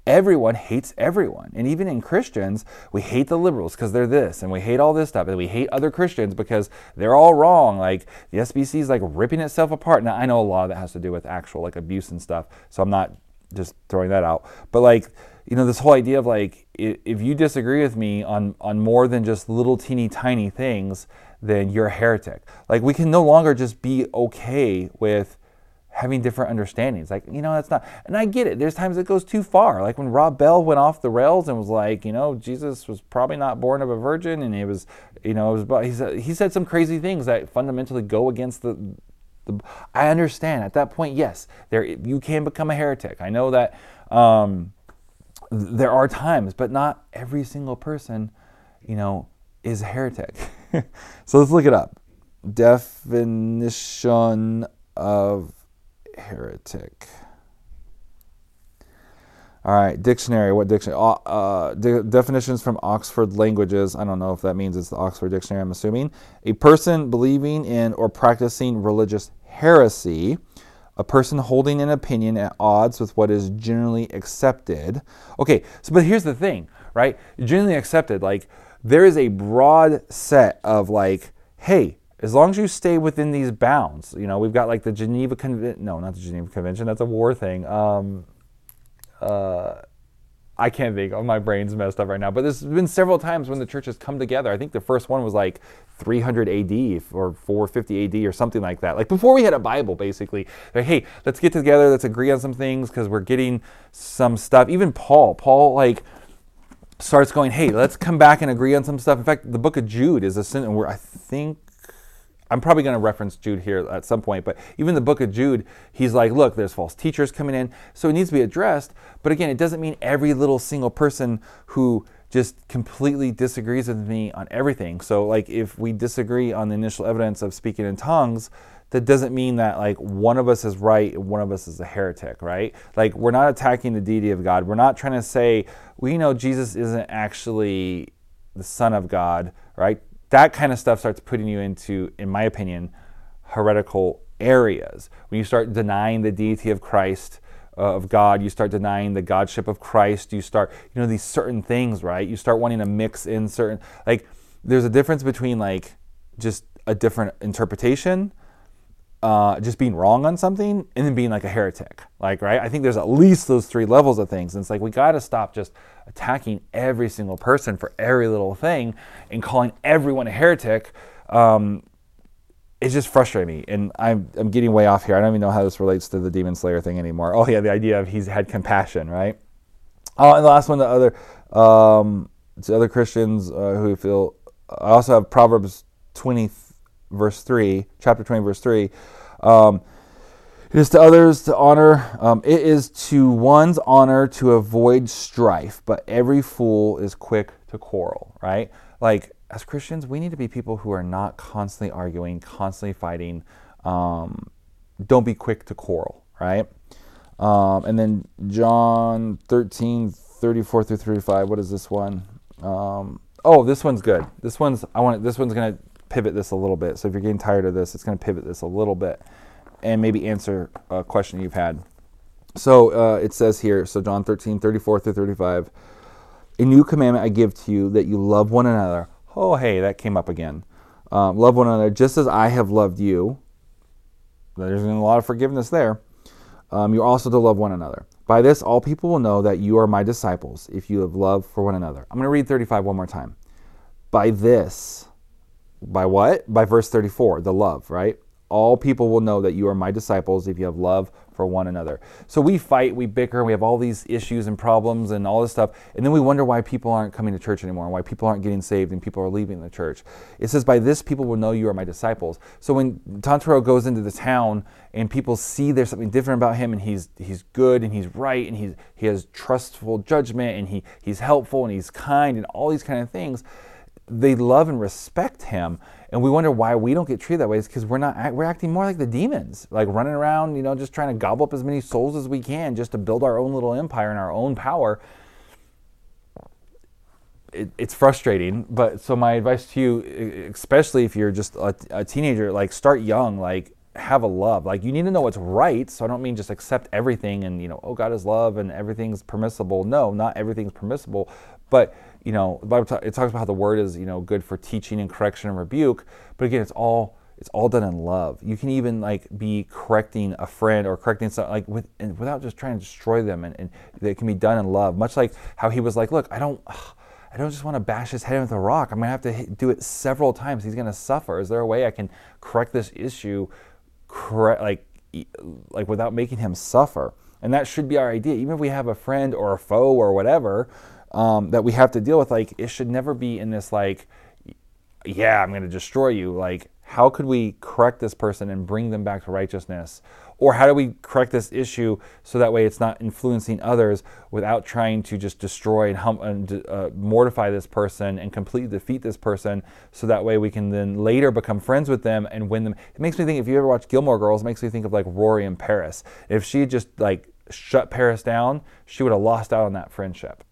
everyone hates everyone. And even in Christians, we hate the liberals because they're this, and we hate all this stuff, and we hate other Christians because they're all wrong. Like the SBC is like ripping itself apart. Now I know a lot of that has to do with actual like abuse and stuff, so I'm not just throwing that out. But like you know this whole idea of like if you disagree with me on on more than just little teeny tiny things then you're a heretic. Like we can no longer just be okay with having different understandings. Like, you know, that's not, and I get it. There's times it goes too far. Like when Rob Bell went off the rails and was like, you know, Jesus was probably not born of a virgin, and he was, you know, it was, he said, he said some crazy things that fundamentally go against the, the. I understand at that point, yes, there you can become a heretic. I know that um, there are times, but not every single person, you know, is a heretic. [LAUGHS] [LAUGHS] so let's look it up. Definition of heretic. All right, dictionary. What dictionary? Uh, uh, de- definitions from Oxford Languages. I don't know if that means it's the Oxford Dictionary. I'm assuming a person believing in or practicing religious heresy, a person holding an opinion at odds with what is generally accepted. Okay, so but here's the thing, right? Generally accepted, like there is a broad set of like, hey, as long as you stay within these bounds, you know, we've got like the Geneva Convention. No, not the Geneva Convention. That's a war thing. Um, uh, I can't think. Oh, my brain's messed up right now. But there's been several times when the church has come together. I think the first one was like 300 AD or 450 AD or something like that. Like before we had a Bible, basically. Like, hey, let's get together. Let's agree on some things because we're getting some stuff. Even Paul, Paul like starts going, hey, let's come back and agree on some stuff. In fact, the book of Jude is a sin, where I think I'm probably going to reference Jude here at some point, but even the book of Jude, he's like, look, there's false teachers coming in, so it needs to be addressed. But again, it doesn't mean every little single person who just completely disagrees with me on everything. So, like, if we disagree on the initial evidence of speaking in tongues, that doesn't mean that like one of us is right and one of us is a heretic, right? Like, we're not attacking the deity of God. We're not trying to say we know Jesus isn't actually the Son of God, right? that kind of stuff starts putting you into, in my opinion, heretical areas. When you start denying the deity of Christ, uh, of God, you start denying the godship of Christ, you start, you know, these certain things, right? You start wanting to mix in certain, like, there's a difference between, like, just a different interpretation, uh, just being wrong on something, and then being like a heretic. Like, right? I think there's at least those three levels of things. And it's like, we got to stop just attacking every single person for every little thing and calling everyone a heretic, um, it's just frustrating me. And I'm, I'm getting way off here. I don't even know how this relates to the Demon Slayer thing anymore. Oh, yeah, the idea of he's had compassion, right? Oh, and the last one, the other, um, to other Christians uh, who feel, I also have Proverbs 20, verse 3, chapter 20, verse 3. Um, it is to others to honor. Um, it is to one's honor to avoid strife, but every fool is quick to quarrel, right? Like, as Christians, we need to be people who are not constantly arguing, constantly fighting. Um, don't be quick to quarrel, right? Um, and then John 13, 34 through 35. What is this one? Um, oh, this one's good. This one's, I want, this one's going to pivot this a little bit. So if you're getting tired of this, it's going to pivot this a little bit and maybe answer a question you've had. So uh, it says here, so John 13, 34 through 35, a new commandment I give to you that you love one another. Oh, hey, that came up again. Um, love one another just as I have loved you. There's a lot of forgiveness there. Um, you're also to love one another. By this, all people will know that you are my disciples if you have love for one another. I'm going to read 35 one more time. By this, by what? By verse 34, the love, right? all people will know that you are my disciples if you have love for one another. So we fight, we bicker, we have all these issues and problems and all this stuff, and then we wonder why people aren't coming to church anymore, and why people aren't getting saved and people are leaving the church. It says, By this people will know you are my disciples. So when Tanjiro goes into the town and people see there's something different about him and he's he's good and he's right and he's he has trustful judgment and he he's helpful and he's kind and all these kind of things, they love and respect him and we wonder why we don't get treated that way is because we're not we're acting more like the demons like running around you know just trying to gobble up as many souls as we can just to build our own little empire and our own power. It, it's frustrating but so my advice to you especially if you're just a, a teenager like start young like have a love. Like you need to know what's right so i don't mean just accept everything and you know oh god is love and everything's permissible. No not everything's permissible but you know, the Bible it talks about how the word is, you know, good for teaching and correction and rebuke. But again, it's all it's all done in love. You can even like be correcting a friend or correcting something like with and without just trying to destroy them, and, and it can be done in love. Much like how he was like, look, I don't. I don't just want to bash his head with a rock. I'm gonna have to hit, do it several times. He's gonna suffer. Is there a way I can correct this issue, correct like like without making him suffer. And that should be our idea. Even if we have a friend or a foe or whatever um, that we have to deal with, like it should never be in this like, yeah, I'm going to destroy you. Like, how could we correct this person and bring them back to righteousness? Or how do we correct this issue so that way it's not influencing others without trying to just destroy and, hum- and uh, mortify this person and completely defeat this person so that way we can then later become friends with them and win them? It makes me think, if you ever watch Gilmore Girls, it makes me think of like Rory and Paris. If she just like shut Paris down, she would have lost out on that friendship.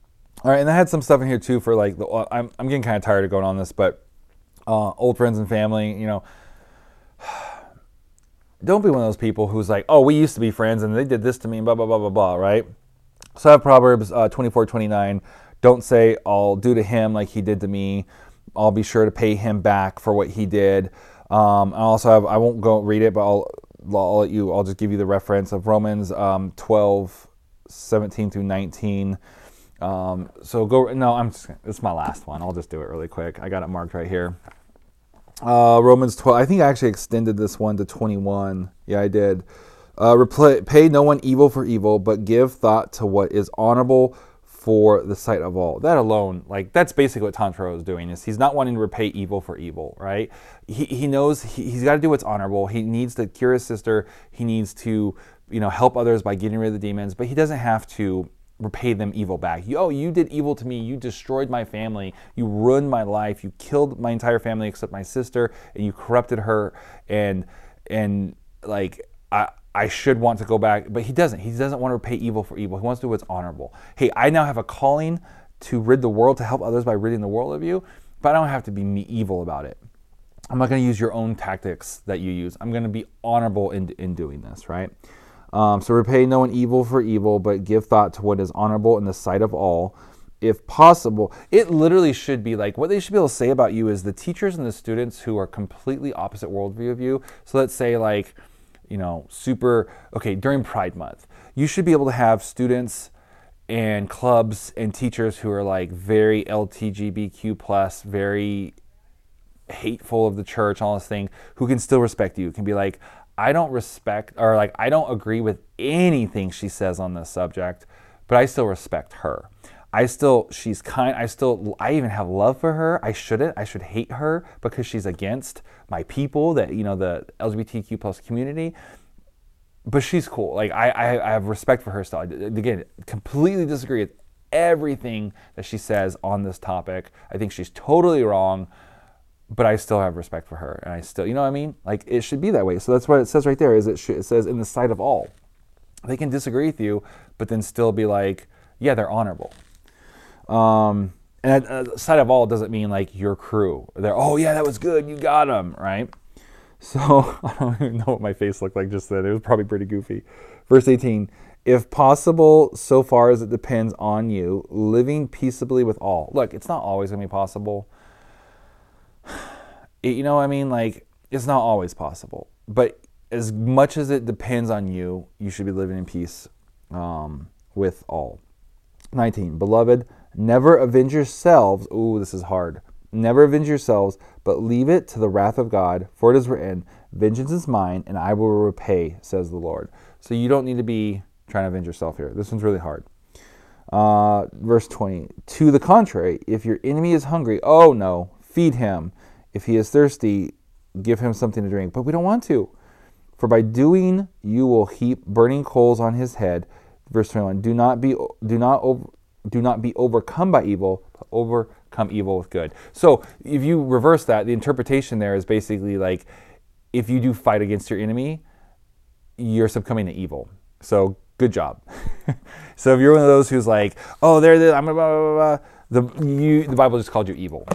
All right, and I had some stuff in here too for like, the, I'm, I'm getting kind of tired of going on this, but uh, old friends and family, you know, [SIGHS] don't be one of those people who's like, oh, we used to be friends and they did this to me blah, blah, blah, blah, blah, right? So I have Proverbs uh, 24, 29. Don't say, I'll do to him like he did to me. I'll be sure to pay him back for what he did. Um, I also have, I won't go read it, but I'll, I'll let you, I'll just give you the reference of Romans um, 12, 17 through 19. Um, so go, no, I'm just, it's my last one. I'll just do it really quick. I got it marked right here. Uh, Romans 12. I think I actually extended this one to 21. Yeah, I did. Uh, pay no one evil for evil, but give thought to what is honorable for the sight of all. That alone, like that's basically what Tanjiro is doing. Is he's not wanting to repay evil for evil, right? He, he knows he, he's got to do what's honorable. He needs to cure his sister. He needs to, you know, help others by getting rid of the demons, but he doesn't have to repay them evil back. You, oh, you did evil to me. You destroyed my family. You ruined my life. You killed my entire family except my sister, and you corrupted her. And and like I. I should want to go back, but he doesn't. He doesn't want to repay evil for evil. He wants to do what's honorable. Hey, I now have a calling to rid the world, to help others by ridding the world of you, but I don't have to be evil about it. I'm not going to use your own tactics that you use. I'm going to be honorable in, in doing this, right? Um, so repay no one evil for evil, but give thought to what is honorable in the sight of all. If possible, it literally should be like what they should be able to say about you is the teachers and the students who are completely opposite worldview of you. So let's say, like, you know, super, okay, during Pride Month, you should be able to have students and clubs and teachers who are like very LTGBQ plus, very hateful of the church, all this thing, who can still respect you, can be like, I don't respect or like I don't agree with anything she says on this subject, but I still respect her. I still she's kind I still I even have love for her. I shouldn't. I should hate her because she's against my people, that you know, the LGBTQ plus community. But she's cool. Like I, I, I have respect for her still. Again, completely disagree with everything that she says on this topic. I think she's totally wrong but I still have respect for her, and I still, you know what I mean? Like it should be that way. So that's what it says right there. Is it, should, it says in the sight of all, they can disagree with you, but then still be like, yeah, they're honorable. Um, and uh, sight of all doesn't mean like your crew. They're oh yeah, that was good, you got them right. [LAUGHS] So [LAUGHS] I don't even know what my face looked like just then. It was probably pretty goofy. Verse 18. If possible, so far as it depends on you, living peaceably with all. Look, it's not always going to be possible [SIGHS] you know what I mean? Like, it's not always possible. But as much as it depends on you, you should be living in peace um, with all. 19. Beloved, never avenge yourselves. Ooh, this is hard. Never avenge yourselves, but leave it to the wrath of God, for it is written, Vengeance is mine, and I will repay, says the Lord. So you don't need to be trying to avenge yourself here. This one's really hard. Uh, verse 20. To the contrary, if your enemy is hungry, oh no, feed him. If he is thirsty, give him something to drink. But we don't want to. For by doing you will heap burning coals on his head. Verse 21. Do not be do not over, do not be overcome by evil, but overcome evil with good. So if you reverse that, the interpretation there is basically like if you do fight against your enemy, you're succumbing to evil. So good job. [LAUGHS] so if you're one of those who's like, oh, there, I'm blah, blah, blah, the you, the Bible just called you evil.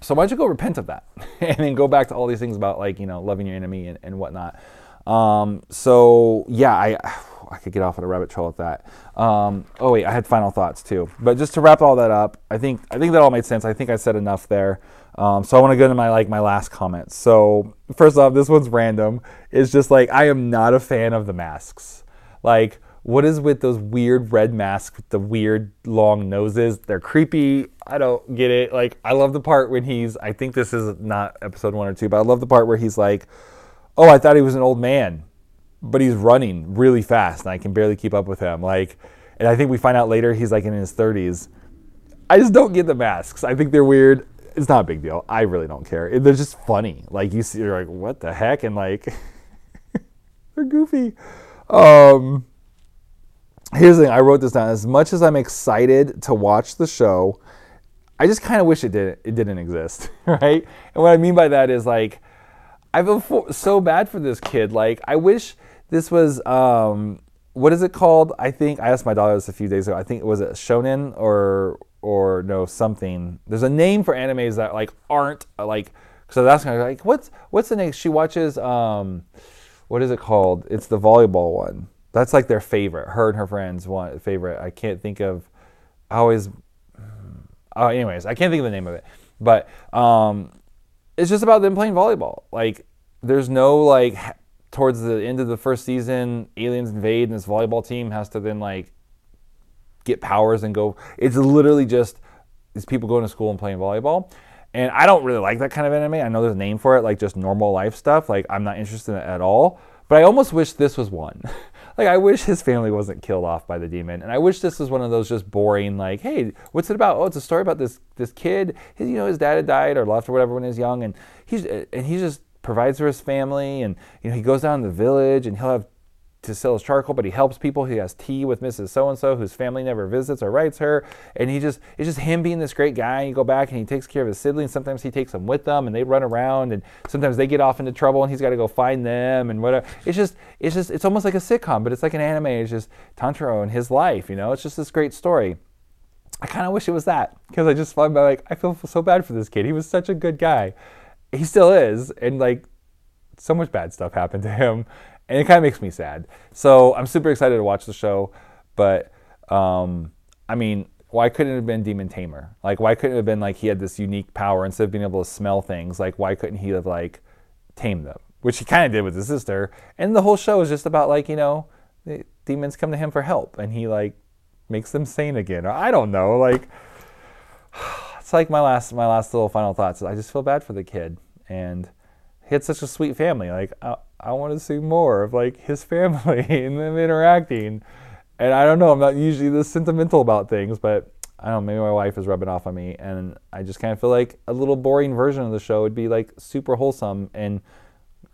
So why don't you go repent of that [LAUGHS] and then go back to all these things about like, you know, loving your enemy and, and whatnot. Um, so yeah, I, [SIGHS] I could get off on a rabbit trail with that. Um, oh wait, I had final thoughts too. But just to wrap all that up, I think I think that all made sense. I think I said enough there. Um, so I want to go into my like my last comments. So first off, this one's random. It's just like I am not a fan of the masks. Like what is with those weird red masks with the weird long noses? They're creepy. I don't get it. Like, I love the part when he's, I think this is not episode one or two, but I love the part where he's like, oh, I thought he was an old man. but he's running really fast, and I can barely keep up with him. Like, and I think we find out later he's like in his 30s. I just don't get the masks. I think they're weird. It's not a big deal. I really don't care. They're just funny. Like you see, you're like, what the heck, and like [LAUGHS] they're goofy. Um, here's the thing. I wrote this down. As much as I'm excited to watch the show, I just kind of wish it didn't. It didn't exist, [LAUGHS] right? And what I mean by that is like, I feel for, so bad for this kid. Like, I wish this was. Um, what is it called? I think I asked my daughter this a few days ago. I think it was it shonen or or no something. There's a name for animes that like aren't like. So that's kind of like what's what's the name? She watches um, what is it called? It's the volleyball one. That's like their favorite. Her and her friends one favorite. I can't think of. I always. Oh, anyways, I can't think of the name of it, but um, it's just about them playing volleyball. Like, there's no like towards the end of the first season, aliens invade and this volleyball team has to then like get powers and go. It's literally just these people going to school and playing volleyball. And I don't really like that kind of anime. I know there's a name for it, like just normal life stuff. Like I'm not interested in it at all. But I almost wish this was one. [LAUGHS] like I wish his family wasn't killed off by the demon, and I wish this was one of those just boring. Like, hey, what's it about? Oh, it's a story about this this kid. His, you know, his dad had died or left or whatever when he was young, and he's and he just provides for his family, and you know he goes down to the village and he'll have to sell his charcoal, but he helps people. He has tea with Mrs. So and so, whose family never visits or writes her, and he just it's just him being this great guy. And you go back and he takes care of his siblings. Sometimes he takes them with them, and they run around, and sometimes they get off into trouble, and he's got to go find them and whatever. It's just it's just it's almost like a sitcom, but it's like an anime. It's just Tanjiro and his life. You know, it's just this great story. I kind of wish it was that because I just find like I feel so bad for this kid. He was such a good guy. He still is, and like so much bad stuff happened to him, and it kind of makes me sad. So I'm super excited to watch the show, but um, I mean, why couldn't it have been Demon Tamer? Like, why couldn't it have been like he had this unique power instead of being able to smell things? Like, why couldn't he have like tamed them? Which he kind of did with his sister. And the whole show is just about like you know, demons come to him for help, and he like makes them sane again. Or I don't know, like. [SIGHS] It's like my last my last little final thoughts. I just feel bad for the kid, and he had such a sweet family. Like I, I want to see more of like his family [LAUGHS] and them interacting. And I don't know, I'm not usually this sentimental about things, but I don't know, maybe my wife is rubbing off on me and I just kind of feel like a little boring version of the show would be like super wholesome and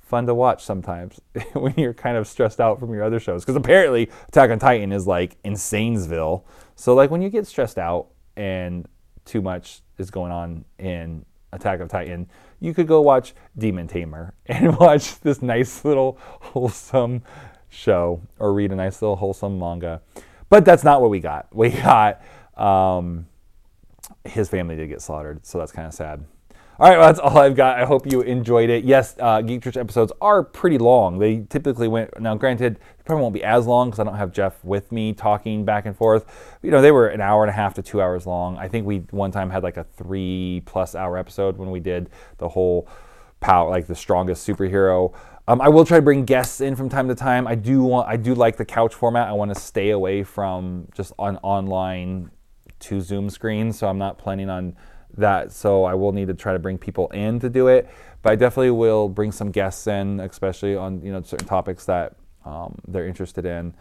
fun to watch sometimes [LAUGHS] when you're kind of stressed out from your other shows. Because apparently Attack on Titan is like Insanesville. So like when you get stressed out and too much is going on in Attack of Titan, you could go watch Demon Tamer [LAUGHS] and watch this nice little wholesome show or read a nice little wholesome manga. But that's not what we got. We got um, his family did get slaughtered, so that's kind of sad. All right, well, that's all I've got. I hope you enjoyed it. Yes, uh, Geek Church episodes are pretty long. They typically went, now granted, probably won't be as long because I don't have Jeff with me talking back and forth. You know, they were an hour and a half to two hours long. I think we one time had like a three plus hour episode when we did the whole power, like the strongest superhero. Um, I will try to bring guests in from time to time. I do want, I do like the couch format. I want to stay away from just on online two Zoom screens, so I'm not planning on that. So I will need to try to bring people in to do it, but I definitely will bring some guests in, especially on you know certain topics that um, they're interested in.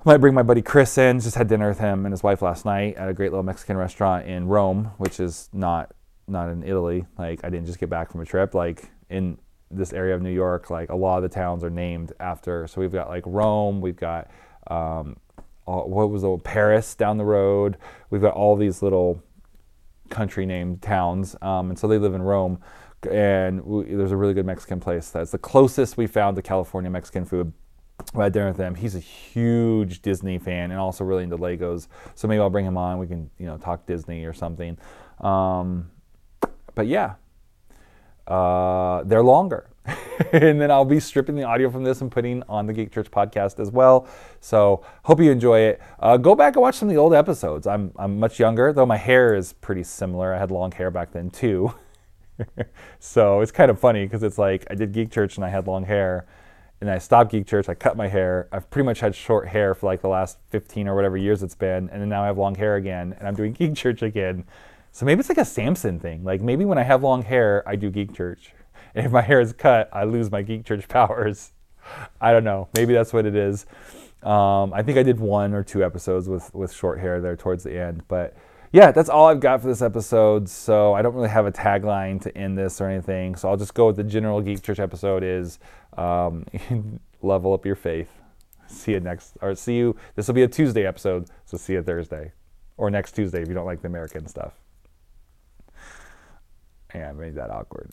I might bring my buddy Chris in. Just had dinner with him and his wife last night at a great little Mexican restaurant in Rome, which is not not in Italy. Like I didn't just get back from a trip. Like in this area of New York, like a lot of the towns are named after. So we've got like Rome, we've got um, all, what was it, Paris down the road. We've got all these little country named towns, um, and so they live in Rome. And we, there's a really good Mexican place that's the closest we found to California Mexican food. I had dinner with him. He's a huge Disney fan and also really into Legos. So maybe I'll bring him on. We can you know talk Disney or something. Um, but yeah, uh, they're longer. [LAUGHS] and then I'll be stripping the audio from this and putting on the Geek Church podcast as well. So hope you enjoy it. Uh, go back and watch some of the old episodes. I'm I'm much younger, though my hair is pretty similar. I had long hair back then too. [LAUGHS] so it's kind of funny because it's like I did Geek Church and I had long hair, and I stopped Geek Church. I cut my hair. I've pretty much had short hair for like the last 15 or whatever years it's been, and then now I have long hair again, and I'm doing [LAUGHS] Geek Church again. So maybe it's like a Samson thing. Like maybe when I have long hair, I do Geek Church. And [LAUGHS] if my hair is cut, I lose my Geek Church powers. [LAUGHS] I don't know. Maybe that's what it is. Um, I think I did one or two episodes with with short hair there towards the end, but yeah, that's all I've got for this episode. So I don't really have a tagline to end this or anything. So I'll just go with the general Geek Church episode is um, [LAUGHS] level up your faith. See you next, or see you. This will be a Tuesday episode, so see you Thursday, or next Tuesday if you don't like the American stuff. Yeah, I made that awkward.